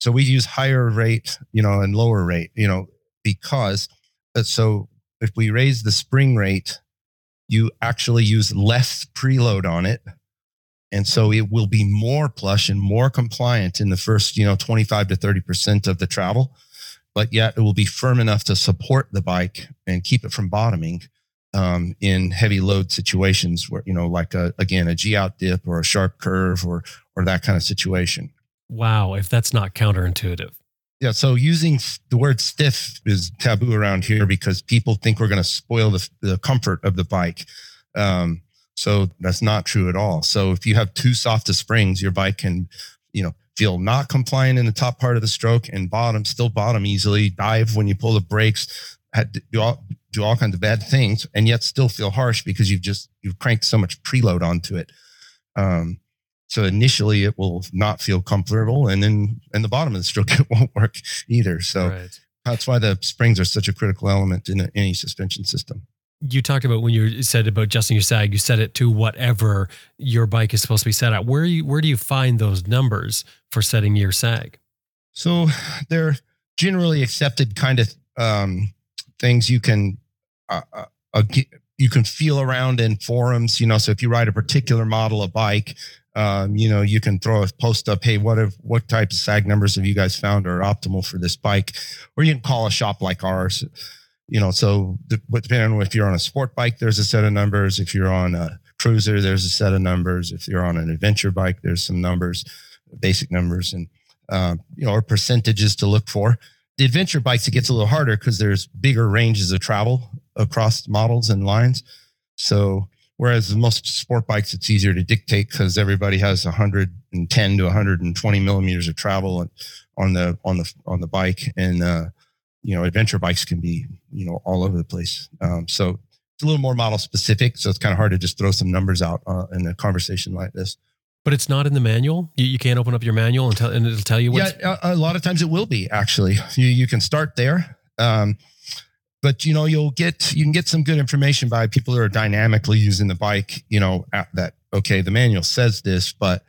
Speaker 4: So we use higher rate, you know, and lower rate, you know, because uh, so if we raise the spring rate, you actually use less preload on it. And so it will be more plush and more compliant in the first, you know, 25 to 30% of the travel. But yet it will be firm enough to support the bike and keep it from bottoming um, in heavy load situations where, you know, like a, again, a G out dip or a sharp curve or, or that kind of situation.
Speaker 1: Wow, if that's not counterintuitive.
Speaker 4: Yeah. So using the word stiff is taboo around here because people think we're going to spoil the, the comfort of the bike. Um, so that's not true at all. So if you have too soft of springs, your bike can, you know, feel not compliant in the top part of the stroke and bottom, still bottom easily, dive when you pull the brakes, do all, do all kinds of bad things, and yet still feel harsh because you've just you've cranked so much preload onto it. Um, so initially it will not feel comfortable, and then in the bottom of the stroke it won't work either. So
Speaker 1: right.
Speaker 4: that's why the springs are such a critical element in any suspension system.
Speaker 1: You talked about when you said about adjusting your sag, you set it to whatever your bike is supposed to be set at. Where you where do you find those numbers for setting your sag?
Speaker 4: So they're generally accepted kind of um, things you can uh, uh, uh, you can feel around in forums. You know, so if you ride a particular model of bike, um, you know, you can throw a post up. Hey, what if what type of sag numbers have you guys found are optimal for this bike? Or you can call a shop like ours. You know, so the, depending on if you're on a sport bike, there's a set of numbers. If you're on a cruiser, there's a set of numbers. If you're on an adventure bike, there's some numbers, basic numbers, and um, you know, or percentages to look for. The adventure bikes, it gets a little harder because there's bigger ranges of travel across models and lines. So, whereas most sport bikes, it's easier to dictate because everybody has 110 to 120 millimeters of travel on- on the on the on the bike, and uh, you know, adventure bikes can be you know all over the place. Um, so it's a little more model specific. So it's kind of hard to just throw some numbers out uh, in a conversation like this.
Speaker 1: But it's not in the manual. You, you can't open up your manual and tell and it'll tell you what's
Speaker 4: Yeah, a, a lot of times it will be actually. You you can start there, um, but you know you'll get you can get some good information by people that are dynamically using the bike. You know at that okay, the manual says this, but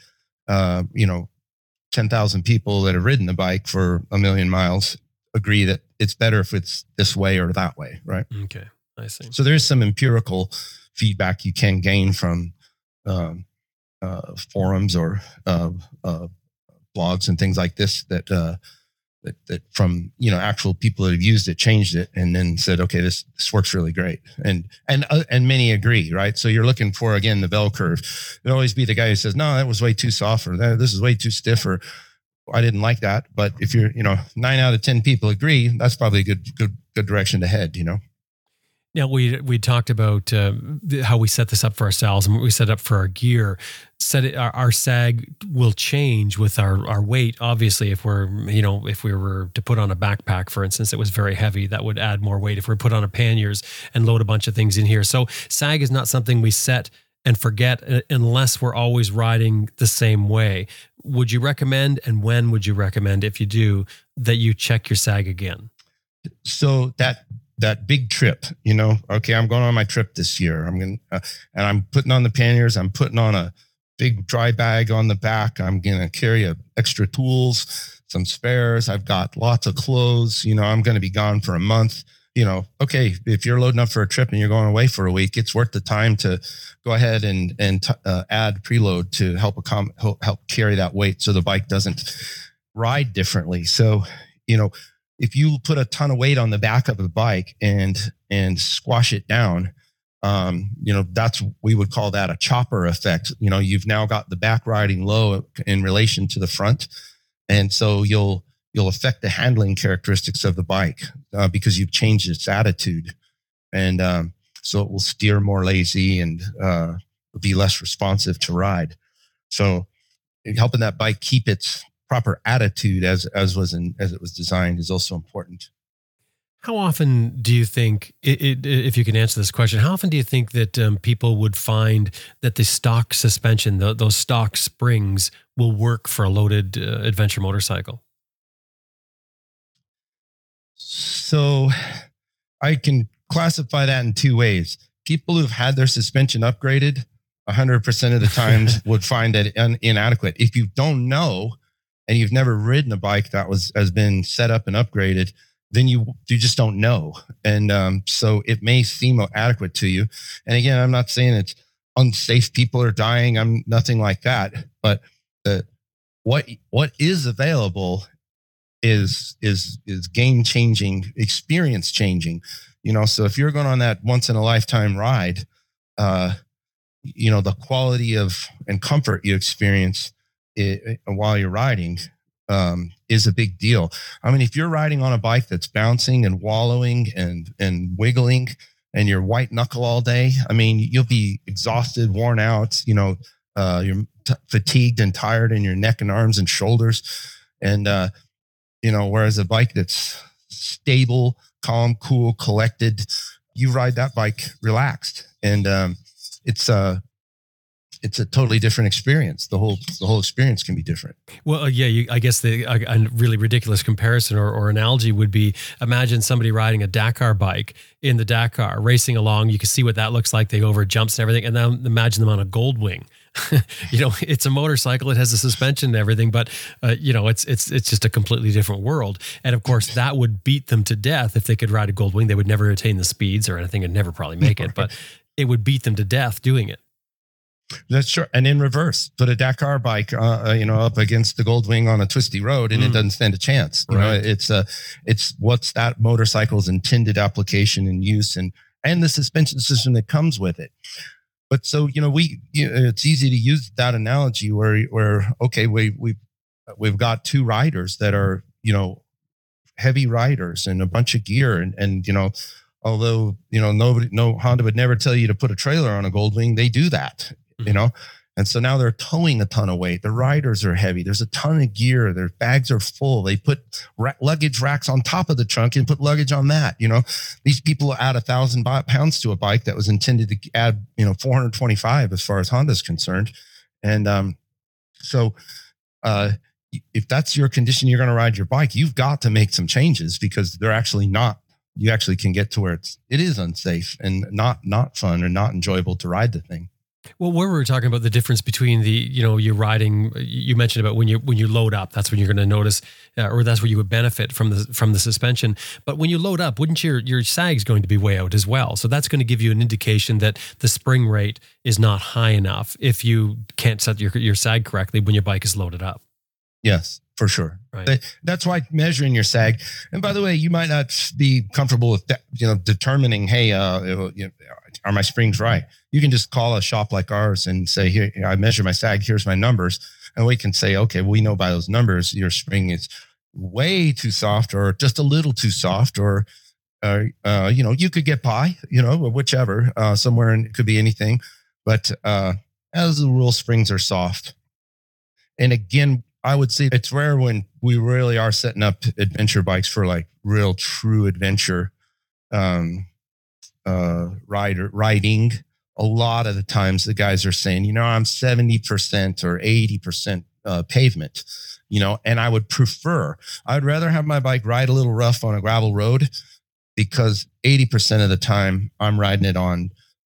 Speaker 4: uh, you know, ten thousand people that have ridden the bike for a million miles agree that it's better if it's this way or that way, right?
Speaker 1: Okay, I see.
Speaker 4: So there is some empirical feedback you can gain from um, uh, forums or uh, uh, blogs and things like this that, uh, that that from you know actual people that have used it, changed it, and then said, okay, this this works really great, and and uh, and many agree, right? So you're looking for again the bell curve. There'll always be the guy who says, no, that was way too soft, or "That- this is way too stiff, or I didn't like that. But if you're, you know, nine out of ten people agree, that's probably a good good good direction to head. You know.
Speaker 1: Now we we talked about uh, how we set this up for ourselves and what we set up for our gear. Set it, our, our sag will change with our our weight. Obviously, if we're you know if we were to put on a backpack, for instance, it was very heavy, that would add more weight. If we put on a panniers and load a bunch of things in here, so sag is not something we set and forget uh, unless we're always riding the same way. Would you recommend, and when would you recommend, if you do, that you check your sag again?
Speaker 4: so that that big trip you know okay i'm going on my trip this year i'm going uh, and i'm putting on the panniers i'm putting on a big dry bag on the back. I'm going to carry a extra tools, some spares. I've got lots of clothes. You know, I'm going to be gone for a month. You know, okay, if you're loading up for a trip and you're going away for a week, it's worth the time to go ahead and and uh, add preload to help accom- help carry that weight so the bike doesn't ride differently. So, you know, if you put a ton of weight on the back of a bike and and squash it down, um, you know, that's we would call that a chopper effect. You know, you've now got the back riding low in relation to the front, and so you'll you'll affect the handling characteristics of the bike uh, because you've changed its attitude, and um, so it will steer more lazy and uh, be less responsive to ride. So, helping that bike keep its proper attitude as as was in, as it was designed is also important.
Speaker 1: How often do you think, if you can answer this question, how often do you think that um, people would find that the stock suspension, the, those stock springs, will work for a loaded uh, adventure motorcycle?
Speaker 4: So I can classify that in two ways. People who've had their suspension upgraded 100% of the times would find it un- inadequate. If you don't know and you've never ridden a bike that was has been set up and upgraded, then you you just don't know, and um, so it may seem adequate to you. And again, I'm not saying it's unsafe. People are dying. I'm nothing like that. But the what what is available is is is game changing, experience changing. You know, so if you're going on that once in a lifetime ride, uh, you know the quality of and comfort you experience it, while you're riding um, is a big deal. I mean, if you're riding on a bike that's bouncing and wallowing and and wiggling, and you're white knuckle all day, I mean, you'll be exhausted, worn out. You know, uh, you're t- fatigued and tired in your neck and arms and shoulders, and uh, you know, whereas a bike that's stable, calm, cool, collected, you ride that bike relaxed, and um, it's uh it's a totally different experience. The whole the whole experience can be different.
Speaker 1: Well, uh, yeah, you, I guess the a, a, really ridiculous comparison or, or analogy would be: imagine somebody riding a Dakar bike in the Dakar, racing along. You can see what that looks like. They go over jumps and everything, and then imagine them on a Gold Wing. you know, it's a motorcycle. It has a suspension and everything, but uh, you know, it's it's it's just a completely different world. And of course, that would beat them to death if they could ride a Gold Wing. They would never attain the speeds or anything, and never probably make it. But it would beat them to death doing it.
Speaker 4: That's true. And in reverse, put a Dakar bike, uh, uh, you know, up against the Goldwing on a twisty road, and mm. it doesn't stand a chance. You right. know, it's a, uh, it's what's that motorcycle's intended application and use, and and the suspension system that comes with it. But so you know, we you know, it's easy to use that analogy where where okay, we we we've got two riders that are you know heavy riders and a bunch of gear, and and you know although you know nobody no honda would never tell you to put a trailer on a goldwing they do that mm-hmm. you know? And so now they're towing a ton of weight. The riders are heavy. There's a ton of gear. Their bags are full. They put ra- luggage racks on top of the trunk and put luggage on that you know? These people add a thousand pounds to a bike that was intended to add you know 425 as far as honda's concerned. And um so uh if that's your condition you're going to ride your bike you've got to make some changes because they're actually not you actually can get to where it's it is unsafe and not not fun or not enjoyable to ride the thing.
Speaker 1: Well, where we were talking about the difference between the, you know, you're riding. You mentioned about when you when you load up, that's when you're going to notice, uh, or that's where you would benefit from the from the suspension. But when you load up, wouldn't your your sag's going to be way out as well? So that's going to give you an indication that the spring rate is not high enough if you can't set your your sag correctly when your bike is loaded up.
Speaker 4: Yes, for sure. Right. That's why measuring your sag. And by the way, you might not be comfortable with that, you know determining, hey, uh, you know, are my springs right? You can just call a shop like ours and say, here, I measure my sag. Here's my numbers, and we can say, okay, we know by those numbers your spring is way too soft, or just a little too soft, or uh, uh, you know, you could get by, you know, whichever, uh, somewhere, and it could be anything. But uh, as a rule, springs are soft. And again, I would say it's rare when we really are setting up adventure bikes for like real true adventure um, uh, rider riding. A lot of the times the guys are saying, you know, I'm 70% or 80% uh, pavement, you know, and I would prefer, I'd rather have my bike ride a little rough on a gravel road because 80% of the time I'm riding it on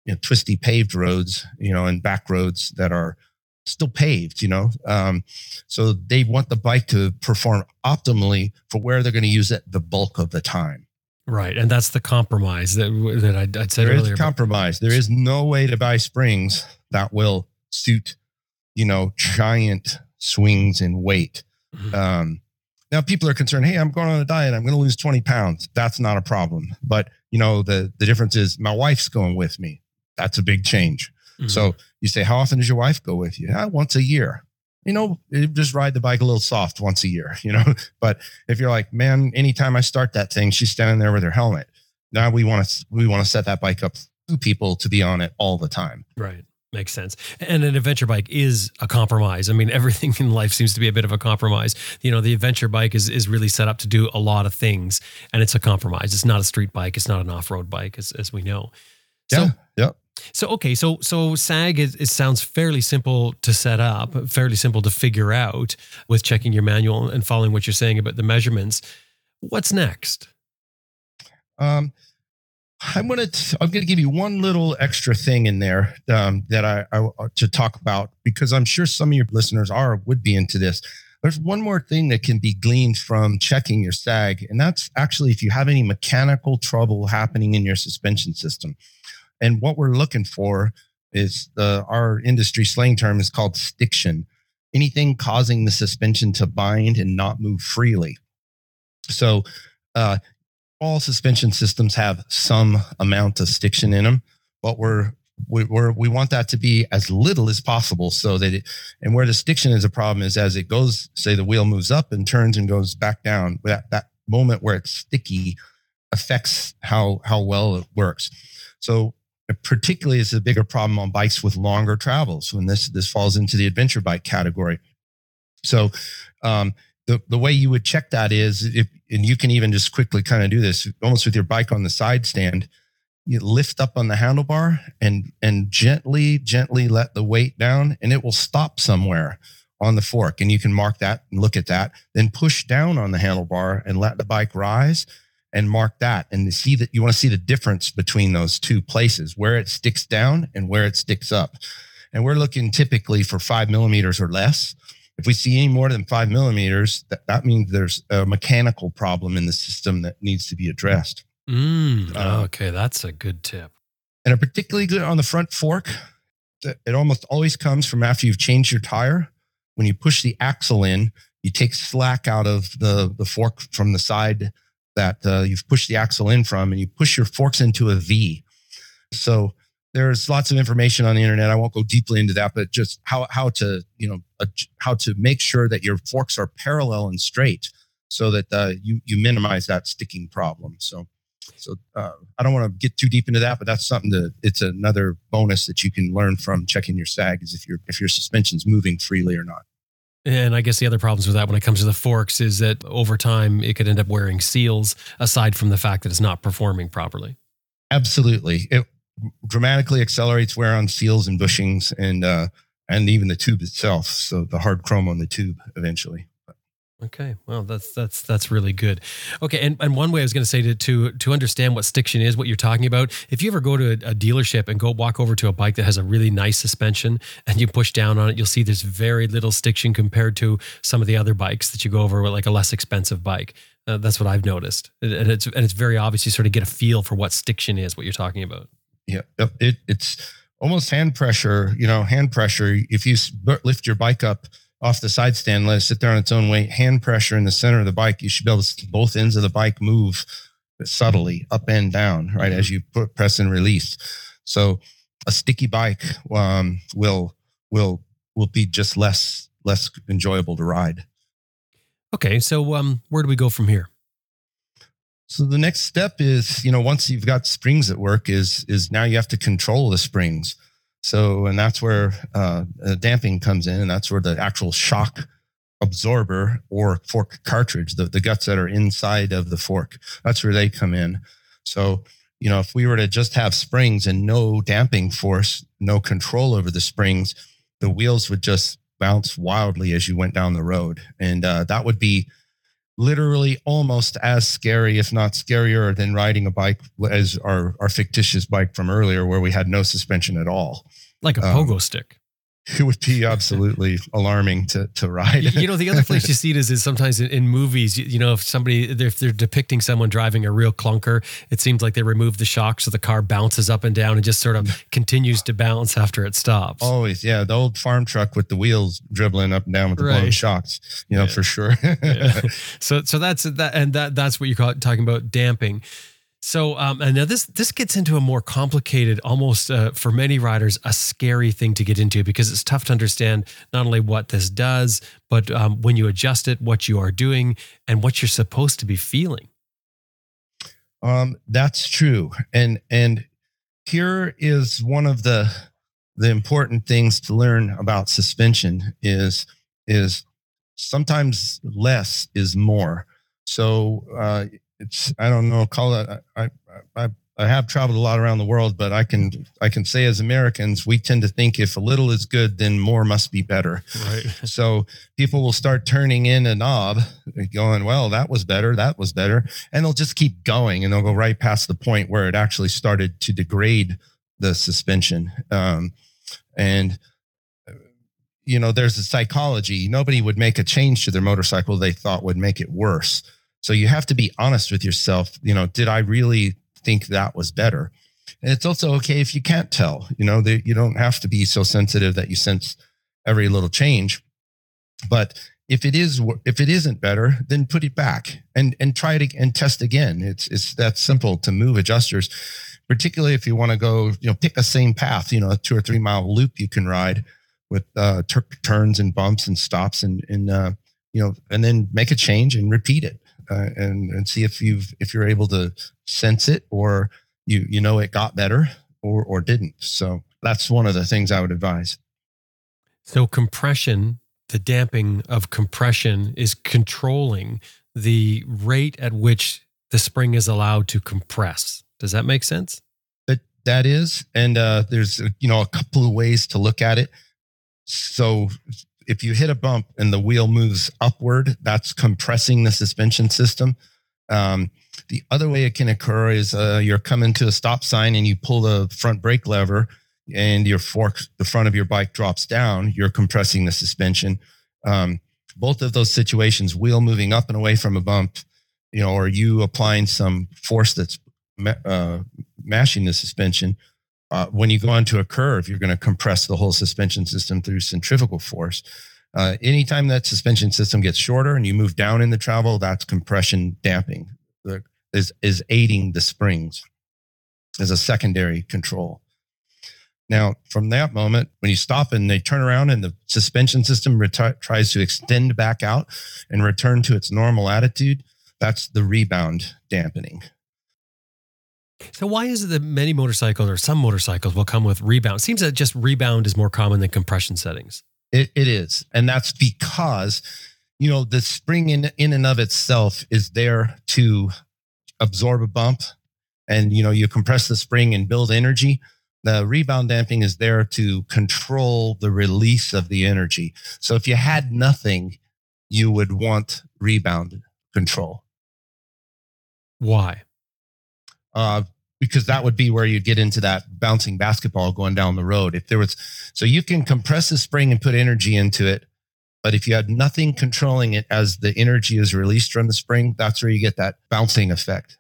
Speaker 4: you know, twisty paved roads, you know, and back roads that are still paved, you know. Um, so they want the bike to perform optimally for where they're going to use it the bulk of the time.
Speaker 1: Right, and that's the compromise that that I, would said
Speaker 4: there
Speaker 1: earlier.
Speaker 4: Is compromise. There is no way to buy springs that will suit, you know, giant swings in weight. Mm-hmm. Um, now people are concerned. Hey, I'm going on a diet. I'm going to lose 20 pounds. That's not a problem. But you know, the the difference is my wife's going with me. That's a big change. Mm-hmm. So you say, how often does your wife go with you? Ah, once a year. You know, just ride the bike a little soft once a year. You know, but if you're like, man, anytime I start that thing, she's standing there with her helmet. Now we want to we want to set that bike up for people to be on it all the time.
Speaker 1: Right. Makes sense. And an adventure bike is a compromise. I mean, everything in life seems to be a bit of a compromise. You know, the adventure bike is is really set up to do a lot of things, and it's a compromise. It's not a street bike. It's not an off road bike, as as we know.
Speaker 4: So, yeah. Yep.
Speaker 1: So okay, so so SAG is, it sounds fairly simple to set up, fairly simple to figure out with checking your manual and following what you're saying about the measurements. What's next?
Speaker 4: Um, I'm gonna t- I'm gonna give you one little extra thing in there um, that I, I to talk about because I'm sure some of your listeners are would be into this. There's one more thing that can be gleaned from checking your SAG, and that's actually if you have any mechanical trouble happening in your suspension system. And what we're looking for is the our industry slang term is called stiction. Anything causing the suspension to bind and not move freely. So uh, all suspension systems have some amount of stiction in them, but we're we, we're, we want that to be as little as possible so that it, and where the stiction is a problem is as it goes, say the wheel moves up and turns and goes back down, that, that moment where it's sticky affects how, how well it works. So particularly is a bigger problem on bikes with longer travels when this, this falls into the adventure bike category. So, um, the, the way you would check that is if, and you can even just quickly kind of do this almost with your bike on the side stand you lift up on the handlebar and and gently gently let the weight down and it will stop somewhere on the fork and you can mark that and look at that then push down on the handlebar and let the bike rise and mark that and see that you want to see the difference between those two places where it sticks down and where it sticks up and we're looking typically for five millimeters or less if we see any more than five millimeters, that, that means there's a mechanical problem in the system that needs to be addressed.
Speaker 1: Mm, uh, okay, that's a good tip.
Speaker 4: And a particularly good on the front fork, it almost always comes from after you've changed your tire. When you push the axle in, you take slack out of the, the fork from the side that uh, you've pushed the axle in from, and you push your forks into a V. So there's lots of information on the internet. I won't go deeply into that, but just how how to you know how to make sure that your forks are parallel and straight, so that uh, you you minimize that sticking problem. So so uh, I don't want to get too deep into that, but that's something that it's another bonus that you can learn from checking your sag is if your if your suspension's moving freely or not.
Speaker 1: And I guess the other problems with that when it comes to the forks is that over time it could end up wearing seals, aside from the fact that it's not performing properly.
Speaker 4: Absolutely. It, dramatically accelerates wear on seals and bushings and uh, and even the tube itself. So the hard chrome on the tube eventually.
Speaker 1: Okay, well that's that's that's really good. Okay, and, and one way I was going to say to to to understand what stiction is, what you're talking about. If you ever go to a, a, dealership and go walk over to a bike that has a really nice suspension and you push down on it, you'll see there's very little stiction compared to some of the other bikes that you go over with, like a less expensive bike. Uh, that's what I've noticed, and it's and it's very obvious. You sort of get a feel for what stiction is, what you're talking about.
Speaker 4: Yeah, it, it's almost hand pressure. You know, hand pressure. If you lift your bike up off the side stand, let it sit there on its own weight, hand pressure in the center of the bike, you should be able to see both ends of the bike move subtly up and down, right, as you put press and release. So a sticky bike um, will will will be just less less enjoyable to ride.
Speaker 1: Okay, so um, where do we go from here?
Speaker 4: So the next step is, you know, once you've got springs at work, is is now you have to control the springs. So, and that's where uh, damping comes in, and that's where the actual shock absorber or fork cartridge, the, the guts that are inside of the fork, that's where they come in. So, you know, if we were to just have springs and no damping force, no control over the springs, the wheels would just bounce wildly as you went down the road, and uh, that would be literally almost as scary, if not scarier, than riding a bike as our, our fictitious bike from earlier, where we had no suspension at all.
Speaker 1: Like a pogo um, stick.
Speaker 4: it would be absolutely alarming to to ride.
Speaker 1: You, know, the other place you see it is, is sometimes in, in movies. You, you know, if somebody if they're depicting someone driving a real clunker, it seems like they remove the shock so the car bounces up and down and just sort of continues to bounce after it stops.
Speaker 4: Always, yeah, the old farm truck with the wheels dribbling up and down with the blown shocks, you know,
Speaker 1: Yeah.
Speaker 4: for sure.
Speaker 1: Yeah. so so that's that and that that's what you're talking about damping so um and now this this gets into a more complicated almost uh, for many riders a scary thing to get into because it's tough to understand not only what this does but um, when you adjust it what you are doing and what you're supposed to be feeling
Speaker 4: Um, that's true. And and here is one of the the important things to learn about suspension is is sometimes less is more. So uh, it's I don't know call it I I I have traveled a lot around the world, but I can I can say as Americans we tend to think if a little is good, then more must be better.
Speaker 1: right
Speaker 4: So people will start turning in a knob, going, well, that was better, that was better. And they'll just keep going and they'll go right past the point where it actually started to degrade the suspension. Um, and, you know, there's a psychology. Nobody would make a change to their motorcycle they thought would make it worse. So you have to be honest with yourself. You know, did I really think that was better? And it's also okay if you can't tell. You know, that you don't have to be so sensitive that you sense every little change but if it is if it isn't better then put it back and and try it and test again it's it's that simple to move adjusters particularly if you want to go you know pick a same path you know a two or three mile loop you can ride with uh tur- turns and bumps and stops and and uh you know and then make a change and repeat it uh, and and see if you've if you're able to sense it or you you know it got better or or didn't. So that's one of the things i would advise.
Speaker 1: So compression the damping of compression is controlling the rate at which the spring is allowed to compress. Does that make sense?
Speaker 4: That that is. And uh there's you know a couple of ways to look at it. So if you hit a bump and the wheel moves upward that's compressing the suspension system um the other way it can occur is uh, you're coming to a stop sign and you pull the front brake lever and your fork the front of your bike drops down you're compressing the suspension um, both of those situations wheel moving up and away from a bump you know or you applying some force that's uh, mashing the suspension. Uh, when you go onto a curve, you're going to compress the whole suspension system through centrifugal force. Uh, anytime that suspension system gets shorter and you move down in the travel, that's compression damping. Is is aiding the springs as a secondary control. Now, from that moment, when you stop and they turn around and the suspension system reti- tries to extend back out and return to its normal attitude, that's the rebound dampening.
Speaker 1: So why is it that many motorcycles or some motorcycles will come with rebound? Seems that just rebound is more common than compression settings.
Speaker 4: It, it is. And that's because, you know, the spring in, in and of itself is there to absorb a bump and, you know, you compress the spring and build energy. The rebound damping is there to control the release of the energy. So if you had nothing, you would want rebound control.
Speaker 1: Why?
Speaker 4: Uh, because that would be where you'd get into that bouncing basketball going down the road. If there was, so you can compress the spring and put energy into it, but if you had nothing controlling it as the energy is released from the spring, that's where you get that bouncing effect.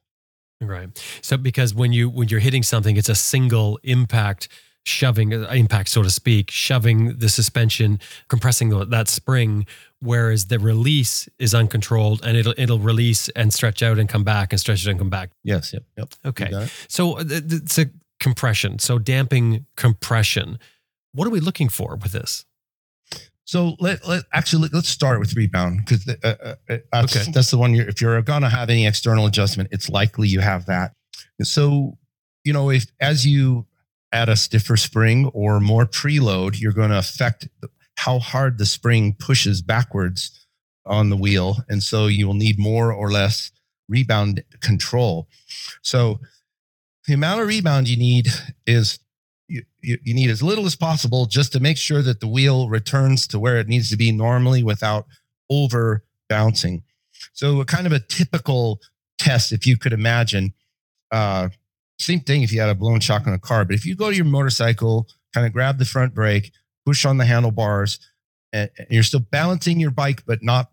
Speaker 1: Right. So because when you when you're hitting something, it's a single impact shoving uh, impact so to speak shoving the suspension compressing the, that spring whereas the release is uncontrolled and it'll it'll release and stretch out and come back and stretch it and come back
Speaker 4: Yes. Yep. Yep.
Speaker 1: Okay so uh, it's a compression so damping compression what are we looking for with this
Speaker 4: So let, let actually let's start with rebound because uh, uh, uh, that's,
Speaker 1: Okay.
Speaker 4: that's the one. You're, if you're going to have any external adjustment, it's likely you have that. So you know if as you add a stiffer spring or more preload, you're going to affect how hard the spring pushes backwards on the wheel, and so you will need more or less rebound control. So the amount of rebound you need is you, you, you need as little as possible just to make sure that the wheel returns to where it needs to be normally without over bouncing. So, a kind of a typical test, if you could imagine, uh, same thing if you had a blown shock on a car, but if you go to your motorcycle, kind of grab the front brake, push on the handlebars, and and you're still balancing your bike, but not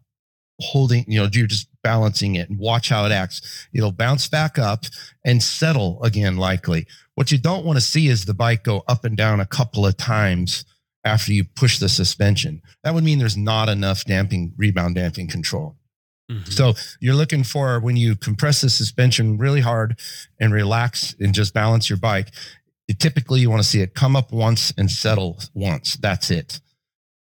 Speaker 4: holding, you know, you're just balancing it and watch how it acts. It'll bounce back up and settle again, likely. What you don't want to see is the bike go up and down a couple of times after you push the suspension. That would mean there's not enough damping, rebound damping control.
Speaker 1: Mhm.
Speaker 4: So you're looking for when you compress the suspension really hard and relax and just balance your bike. It, typically, you want to see it come up once and settle once. That's it.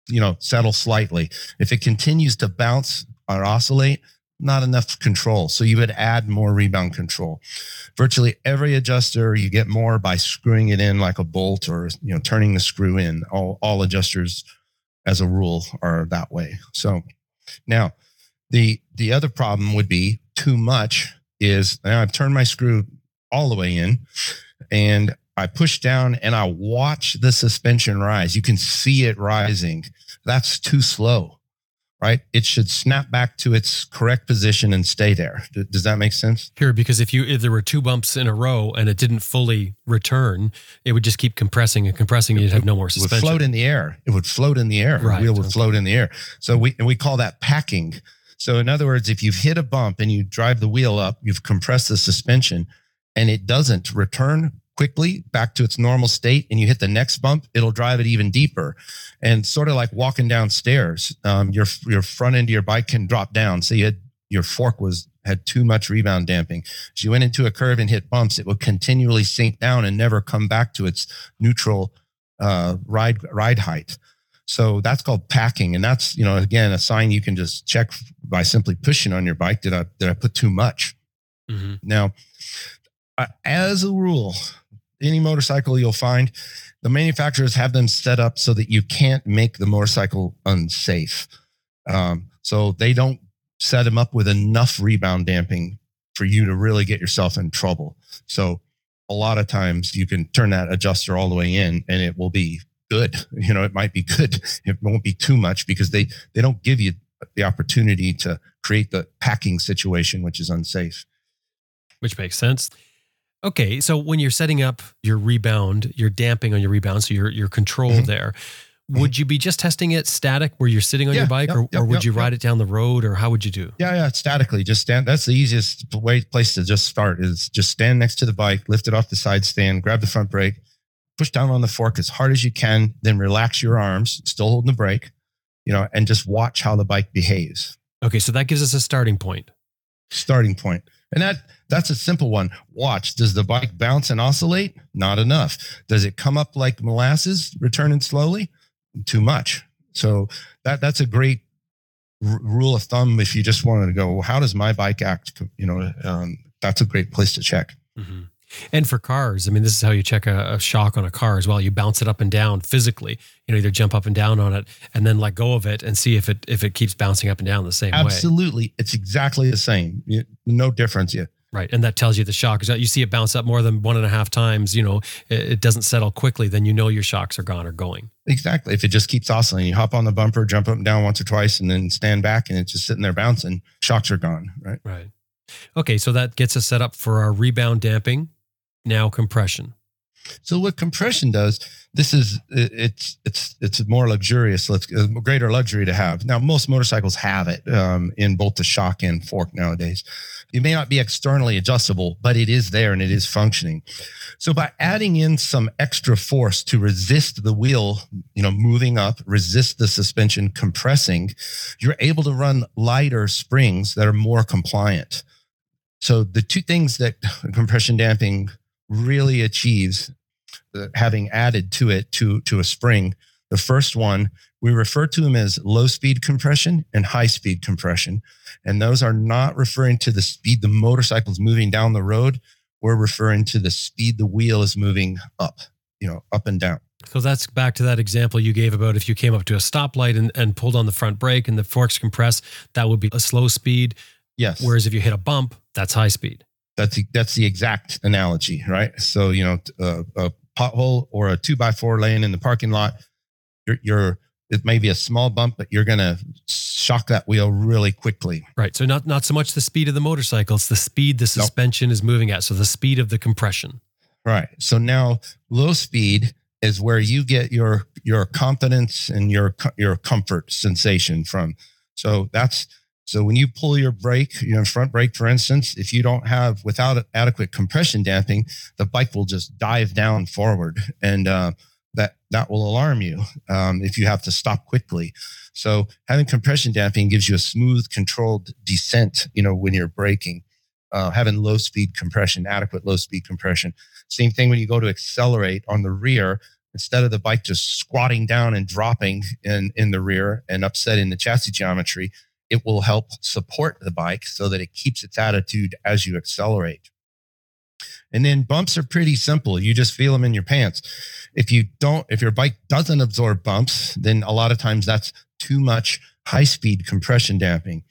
Speaker 4: You know, settle slightly. If it continues to bounce or oscillate, not enough control. So you would add more rebound control. Virtually every adjuster, you get more by screwing it in like a bolt or you know turning the screw in. All all adjusters, as a rule, are that way. So now the the other problem would be too much is now I've turned my screw all the way in and I push down and I watch the suspension rise. You can see it rising. That's too slow, right? It should snap back to its correct position and stay there. D- Does that make sense?
Speaker 1: Sure, because if you if there were two bumps in a row and it didn't fully return, it would just keep compressing and compressing. And you'd have no more
Speaker 4: It would
Speaker 1: suspension.
Speaker 4: float in the air. It would float in the air.
Speaker 1: Right,
Speaker 4: The wheel would
Speaker 1: okay.
Speaker 4: float in the air. So we and we call that packing. So in other words, if you've hit a bump and you drive the wheel up, you've compressed the suspension, and it doesn't return quickly back to its normal state, and you hit the next bump, it'll drive it even deeper. And sort of like walking downstairs, um, your your front end of your bike can drop down. So you had your fork was had too much rebound damping. As you went into a curve and hit bumps, it would continually sink down and never come back to its neutral uh, ride ride height. So that's called packing, and that's you know again a sign you can just check by simply pushing on your bike. Did I did I put too much?
Speaker 1: Mhm.
Speaker 4: Now, uh, as a rule, any motorcycle you'll find, the manufacturers have them set up so that you can't make the motorcycle unsafe. Um, so they don't set them up with enough rebound damping for you to really get yourself in trouble. So a lot of times you can turn that adjuster all the way in and it will be good. You know, it might be good. It won't be too much because they they don't give you the opportunity to create the packing situation, which is unsafe.
Speaker 1: which makes sense. Okay, so when you're setting up your rebound, you're damping on your rebound, so your your control
Speaker 4: Mhm.
Speaker 1: there. Would you be just testing it static where you're sitting on
Speaker 4: Yeah,
Speaker 1: your bike,
Speaker 4: yep,
Speaker 1: or,
Speaker 4: yep,
Speaker 1: or would
Speaker 4: yep,
Speaker 1: you ride it down the road, or how would you do?
Speaker 4: Yeah, yeah, statically. Just stand. That's the easiest way place to just start is just stand next to the bike, lift it off the side stand, grab the front brake, push down on the fork as hard as you can, then relax your arms, still holding the brake, you know, and just watch how the bike behaves.
Speaker 1: Okay, so that gives us a starting point.
Speaker 4: Starting point. And that that's a simple one. Watch. Does the bike bounce and oscillate? Not enough. Does it come up like molasses, returning slowly? Too much. So that that's a great r- rule of thumb if you just wanted to go, well, how does my bike act? You know, um, that's a great place to check.
Speaker 1: Mhm. And for cars, I mean, this is how you check a, a shock on a car as well. You bounce it up and down physically. You know, either jump up and down on it and then let go of it and see if it if it keeps bouncing up and down the same way.
Speaker 4: Absolutely, it's exactly the same. You- No difference. Yeah,
Speaker 1: Right. And that tells you the shock is that you see it bounce up more than one and a half times, you know, it, it doesn't settle quickly, then you know your shocks are gone or going.
Speaker 4: exactly. If it just keeps oscillating, you hop on the bumper, jump up and down once or twice, and then stand back, and it's just sitting there bouncing. Shocks are gone. Right.
Speaker 1: Right. Okay. So that gets us set up for our rebound damping. Now compression.
Speaker 4: So what compression does, this is it- it's it's it's more luxurious, let's greater luxury to have. Now most motorcycles have it um, in both the shock and fork nowadays. It may not be externally adjustable, but it is there and it is functioning. So by adding in some extra force to resist the wheel, you know, moving up, resist the suspension compressing, you're able to run lighter springs that are more compliant. So the two things that compression damping really achieves uh, having added to it to to a spring the first one we refer to them as low speed compression and high speed compression and those are not referring to the speed the motorcycle is moving down the road we're referring to the speed the wheel is moving up you know up and down
Speaker 1: So that's back to that example you gave about if you came up to a stoplight and, and pulled on the front brake and the forks compress, that would be a slow speed.
Speaker 4: yes
Speaker 1: Whereas if you hit a bump, that's high speed.
Speaker 4: That's the, that's the exact analogy right so you know a, uh, a pothole or a two by four laying in the parking lot you're, you're it may be a small bump but you're going to shock that wheel really quickly
Speaker 1: Right. So not not so much the speed of the motorcycle, it's the speed the suspension is moving at. So the speed of the compression.
Speaker 4: Right. So now low speed is where you get your your confidence and your your comfort sensation from. So that's so when you pull your brake, your front brake, for instance, if you don't have without adequate compression damping, the bike will just dive down forward, and uh, that that will alarm you um, if you have to stop quickly. So having compression damping gives you a smooth, controlled descent. You know when you're braking, uh, having low speed compression, adequate low speed compression. Same thing when you go to accelerate on the rear. Instead of the bike just squatting down and dropping in in the rear and upsetting the chassis geometry, it will help support the bike so that it keeps its attitude as you accelerate. And then bumps are pretty simple. You just feel them in your pants. If you don't, if your bike doesn't absorb bumps, then a lot of times that's too much high speed compression damping.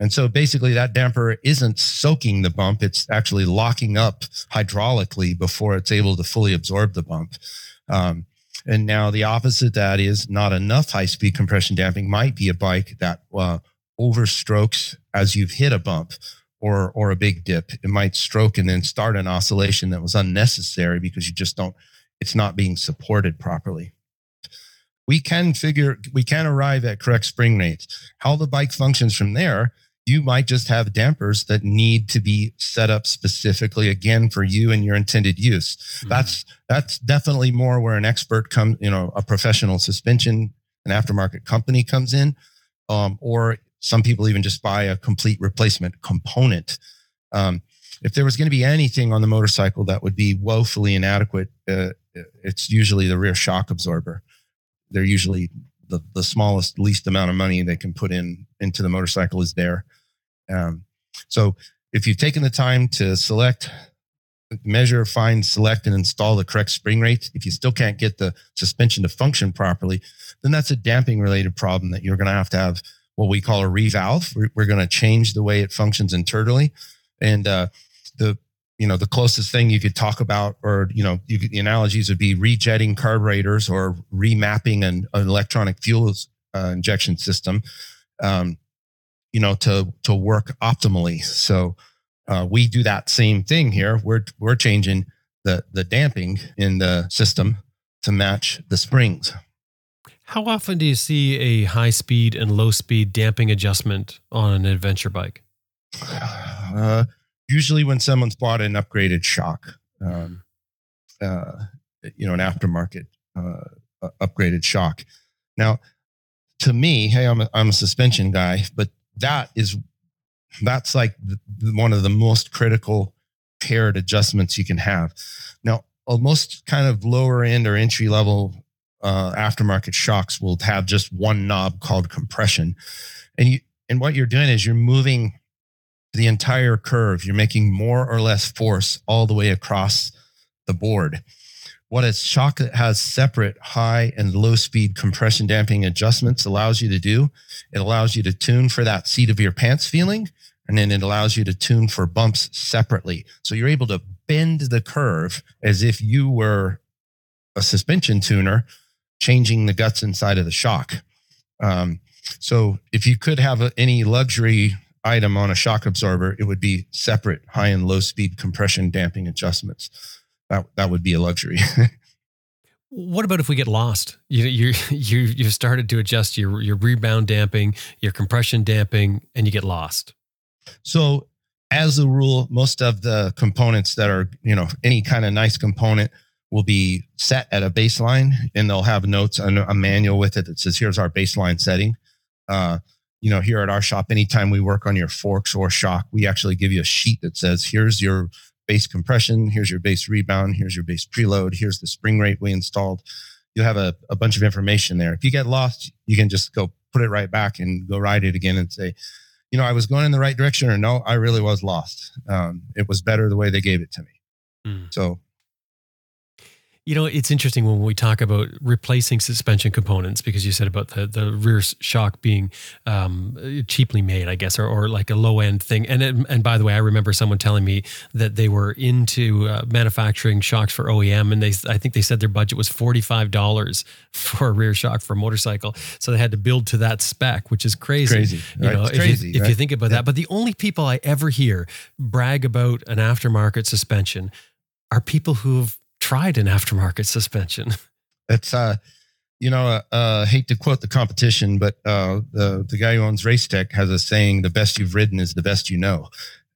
Speaker 4: And so basically that damper isn't soaking the bump. It's actually locking up hydraulically before it's able to fully absorb the bump. Um, and now the opposite that is not enough high speed compression damping might be a bike that uh, overstrokes as you've hit a bump or or a big dip. It might stroke and then start an oscillation that was unnecessary because you just don't it's not being supported properly. We can figure we can arrive at correct spring rates. How the bike functions from there, you might just have dampers that need to be set up specifically again for you and your intended use. Mm-hmm. That's that's definitely more where an expert comes, you know, a professional suspension, an aftermarket company comes in. Um, or some people even just buy a complete replacement component. Um, if there was going to be anything on the motorcycle that would be woefully inadequate, uh, it's usually the rear shock absorber. They're usually the, the smallest, least amount of money they can put in into the motorcycle is there. Um, so if you've taken the time to select, measure, find, select, and install the correct spring rate, if you still can't get the suspension to function properly, then that's a damping related problem that you're going to have to have what we call a revalve. We're, we're going to change the way it functions internally. And uh, the you know the closest thing you could talk about, or you know, you could, the analogies would be rejetting carburetors or remapping an, an electronic fuel uh, injection system. Um, you know, to to work optimally. So uh, we do that same thing here. We're we're changing the the damping in the system to match the springs.
Speaker 1: How often do you see a high speed and low speed damping adjustment on an adventure bike?
Speaker 4: Uh, usually, when someone's bought an upgraded shock, um, uh, you know, an aftermarket uh, upgraded shock. Now, to me, hey, I'm a, I'm a suspension guy, but that is that's like the, one of the most critical paired adjustments you can have. Now, most kind of lower end or entry level uh, aftermarket shocks will have just one knob called compression, and you and what you're doing is you're moving the entire curve. You're making more or less force all the way across the board. What a shock that has separate high and low speed compression damping adjustments allows you to do, it allows you to tune for that seat of your pants feeling, and then it allows you to tune for bumps separately. So you're able to bend the curve as if you were a suspension tuner changing the guts inside of the shock. Um, so if you could have a, any luxury item on a shock absorber, it would be separate high and low speed compression damping adjustments. That that would be a luxury.
Speaker 1: what about if we get lost? You you you you started to adjust your your rebound damping, your compression damping, and you get lost.
Speaker 4: So as a rule, most of the components that are you know any kind of nice component will be set at a baseline and they'll have notes and a manual with it that says here's our baseline setting. Uh, you know here at our shop anytime we work on your forks or shock we actually give you a sheet that says here's your base compression here's your base rebound here's your base preload here's the spring rate we installed. You'll have a, a bunch of information there. If you get lost you can just go put it right back and go ride it again and say you know i was going in the right direction or no i really was lost. Um, it was better the way they gave it to me. Mm. so
Speaker 1: you know, it's interesting when we talk about replacing suspension components because you said about the, the rear shock being um, cheaply made, I guess, or, or like a low end thing. And it, and by the way, I remember someone telling me that they were into uh, manufacturing shocks for OEM, and they I think they said their budget was forty five dollars for a rear shock for a motorcycle, so they had to build to that spec, which is crazy.
Speaker 4: Crazy,
Speaker 1: you know,
Speaker 4: if,
Speaker 1: crazy,
Speaker 4: you,
Speaker 1: if you think about yeah. that. But the only people I ever hear brag about an aftermarket suspension are people who've tried an aftermarket suspension.
Speaker 4: It's uh, you know, uh, uh, hate to quote the competition, but uh, the the guy who owns Race Tech has a saying: "The best you've ridden is the best you know,"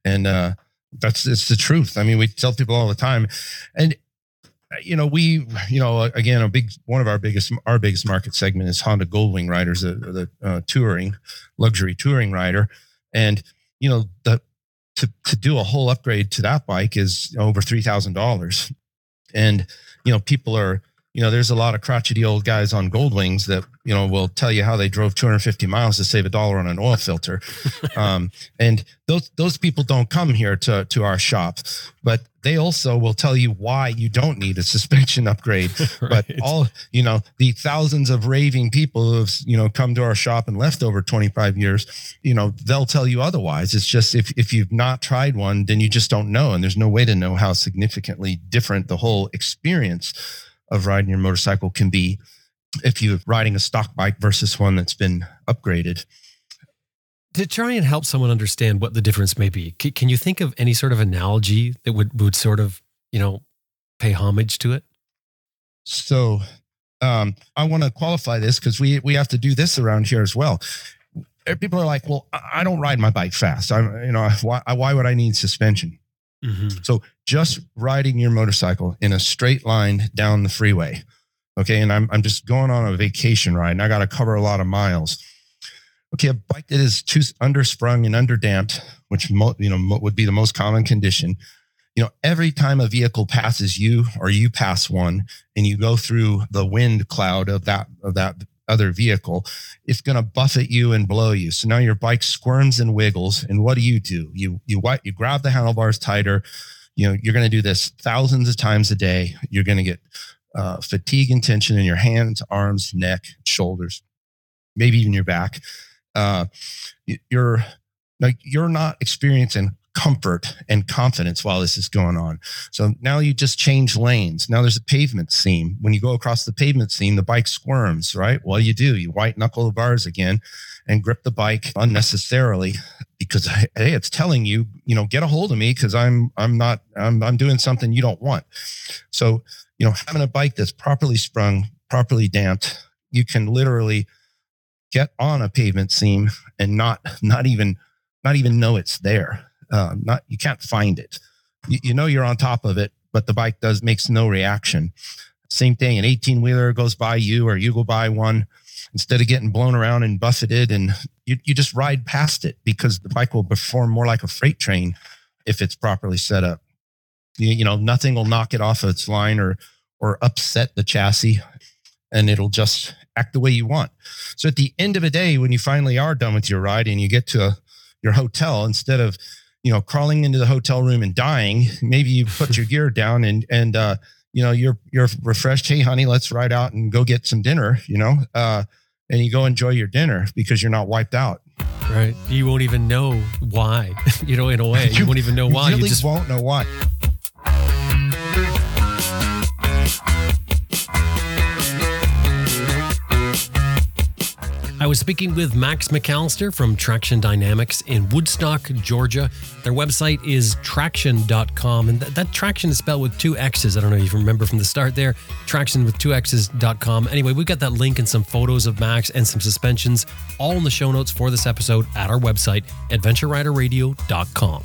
Speaker 4: and uh, that's it's the truth. I mean, we tell people all the time, and uh, you know, we, you know, again, a big one of our biggest our biggest market segment is Honda Goldwing riders, the, the uh, touring luxury touring rider, and you know, the to to do a whole upgrade to that bike is over three thousand dollars, and you know, people are you know, there's a lot of crotchety old guys on Goldwings that, you know, will tell you how they drove 250 miles to save a dollar on an oil filter. um, and those, those people don't come here to, to our shop, but they also will tell you why you don't need a suspension upgrade. right. But all, you know, the thousands of raving people who have, you know, come to our shop and left over 25 years, you know, they'll tell you otherwise. It's just if, if you've not tried one, then you just don't know. And there's no way to know how significantly different the whole experience of riding your motorcycle can be if you're riding a stock bike versus one that's been upgraded.
Speaker 1: To try and help someone understand what the difference may be, can you think of any sort of analogy that would, would sort of, you know, pay homage to it?
Speaker 4: So um, I want to qualify this because we, we have to do this around here as well. People are like, well, I don't ride my bike fast. I, you know, why, why would I need suspension? Mm-hmm. So just riding your motorcycle in a straight line down the freeway. Okay. And I'm, I'm just going on a vacation ride and I got to cover a lot of miles. Okay. A bike that is too undersprung and underdamped, which, mo- you know, mo- would be the most common condition. You know, every time a vehicle passes you or you pass one and you go through the wind cloud of that, of that other vehicle, it's going to buffet you and blow you. So now your bike squirms and wiggles. And what do you do? You you you grab the handlebars tighter. You know you're going to do this thousands of times a day. You're going to get uh, fatigue and tension in your hands, arms, neck, shoulders, maybe even your back. Uh, you're like you're not experiencing comfort and confidence while this is going on. So now you just change lanes. Now there's a pavement seam. When you go across the pavement seam, the bike squirms, right? Do you do? You white knuckle the bars again and grip the bike unnecessarily because hey, it's telling you, you know, get a hold of me because I'm I'm not I'm I'm doing something you don't want. So, you know, having a bike that's properly sprung, properly damped, you can literally get on a pavement seam and not not even not even know it's there uh, not you can't find it. You, you know you're on top of it, but the bike does makes no reaction. Same thing, an 18 wheeler goes by you or you go by one instead of getting blown around and buffeted and you, you just ride past it because the bike will perform more like a freight train if it's properly set up. You, you know, nothing will knock it off of its line or or upset the chassis and it'll just act the way you want. So at the end of the day, when you finally are done with your ride and you get to a, your hotel, instead of you know, crawling into the hotel room and dying. Maybe you put your gear down and and uh, you know you're you're refreshed. Hey, honey, let's ride out and go get some dinner. You know, uh, and you go enjoy your dinner because you're not wiped out.
Speaker 1: Right. You won't even know why. you know, in a way, you, you won't even know why.
Speaker 4: Really
Speaker 1: you just
Speaker 4: won't know why.
Speaker 1: I was speaking with Max McAllister from Traxxion Dynamics in Woodstock, Georgia. Their website is traxxion.com, and th- that traction is spelled with two X's. I don't know if you remember from the start there. Traction with two X's.com. Anyway, we've got that link and some photos of Max and some suspensions all in the show notes for this episode at our website, adventureriderradio.com.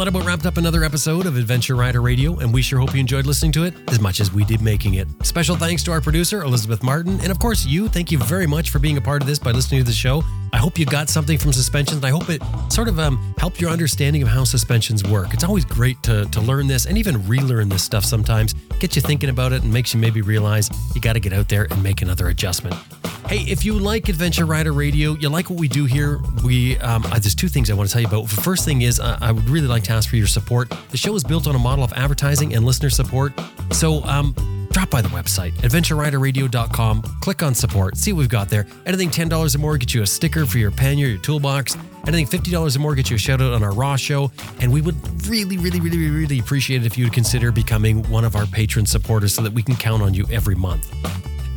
Speaker 1: That about wrapped up another episode of Adventure Rider Radio, and we sure hope you enjoyed listening to it as much as we did making it. Special thanks to our producer, Elizabeth Martin, and of course, you. Thank you very much for being a part of this by listening to the show. I hope you got something from suspensions, and I hope it sort of um, helped your understanding of how suspensions work. It's always great to, to learn this and even relearn this stuff sometimes. Get you thinking about it and makes you maybe realize you got to get out there and make another adjustment. Hey, if you like Adventure Rider Radio, you like what we do here, we um, uh, there's two things I want to tell you about. The first thing is uh, I would really like to ask for your support. The show is built on a model of advertising and listener support. So um, drop by the website, adventureriderradio.com, click on support, see what we've got there. Anything $10 or more gets you a sticker for your pen or your toolbox. Anything $50 or more gets you a shout out on our Raw show. And we would really, really, really, really appreciate it if you would consider becoming one of our Patreon supporters so that we can count on you every month.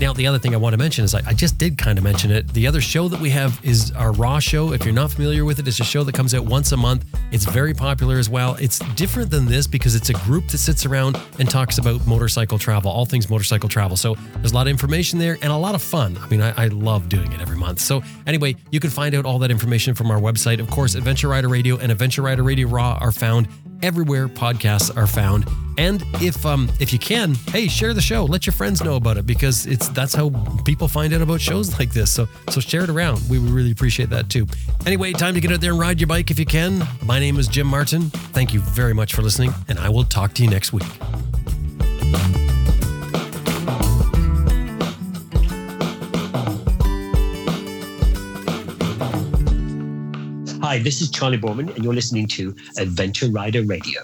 Speaker 1: Now, the other thing I want to mention is I, I, just did kind of mention it. The other show that we have is our Raw show. If you're not familiar with it, it's a show that comes out once a month. It's very popular as well. It's different than this because it's a group that sits around and talks about motorcycle travel, all things motorcycle travel. So there's a lot of information there and a lot of fun. I mean, I, I love doing it every month. So anyway, you can find out all that information from our website. Of course, Adventure Rider Radio and Adventure Rider Radio Raw are found everywhere podcasts are found. And if um if you can, hey, share the show. Let your friends know about it because it's that's how people find out about shows like this. So so share it around. We would really appreciate that too. Anyway, time to get out there and ride your bike if you can. My name is Jim Martin. Thank you very much for listening, and I will talk to you next week.
Speaker 3: Hi, this is Charley Boorman, and you're listening to Adventure Rider Radio.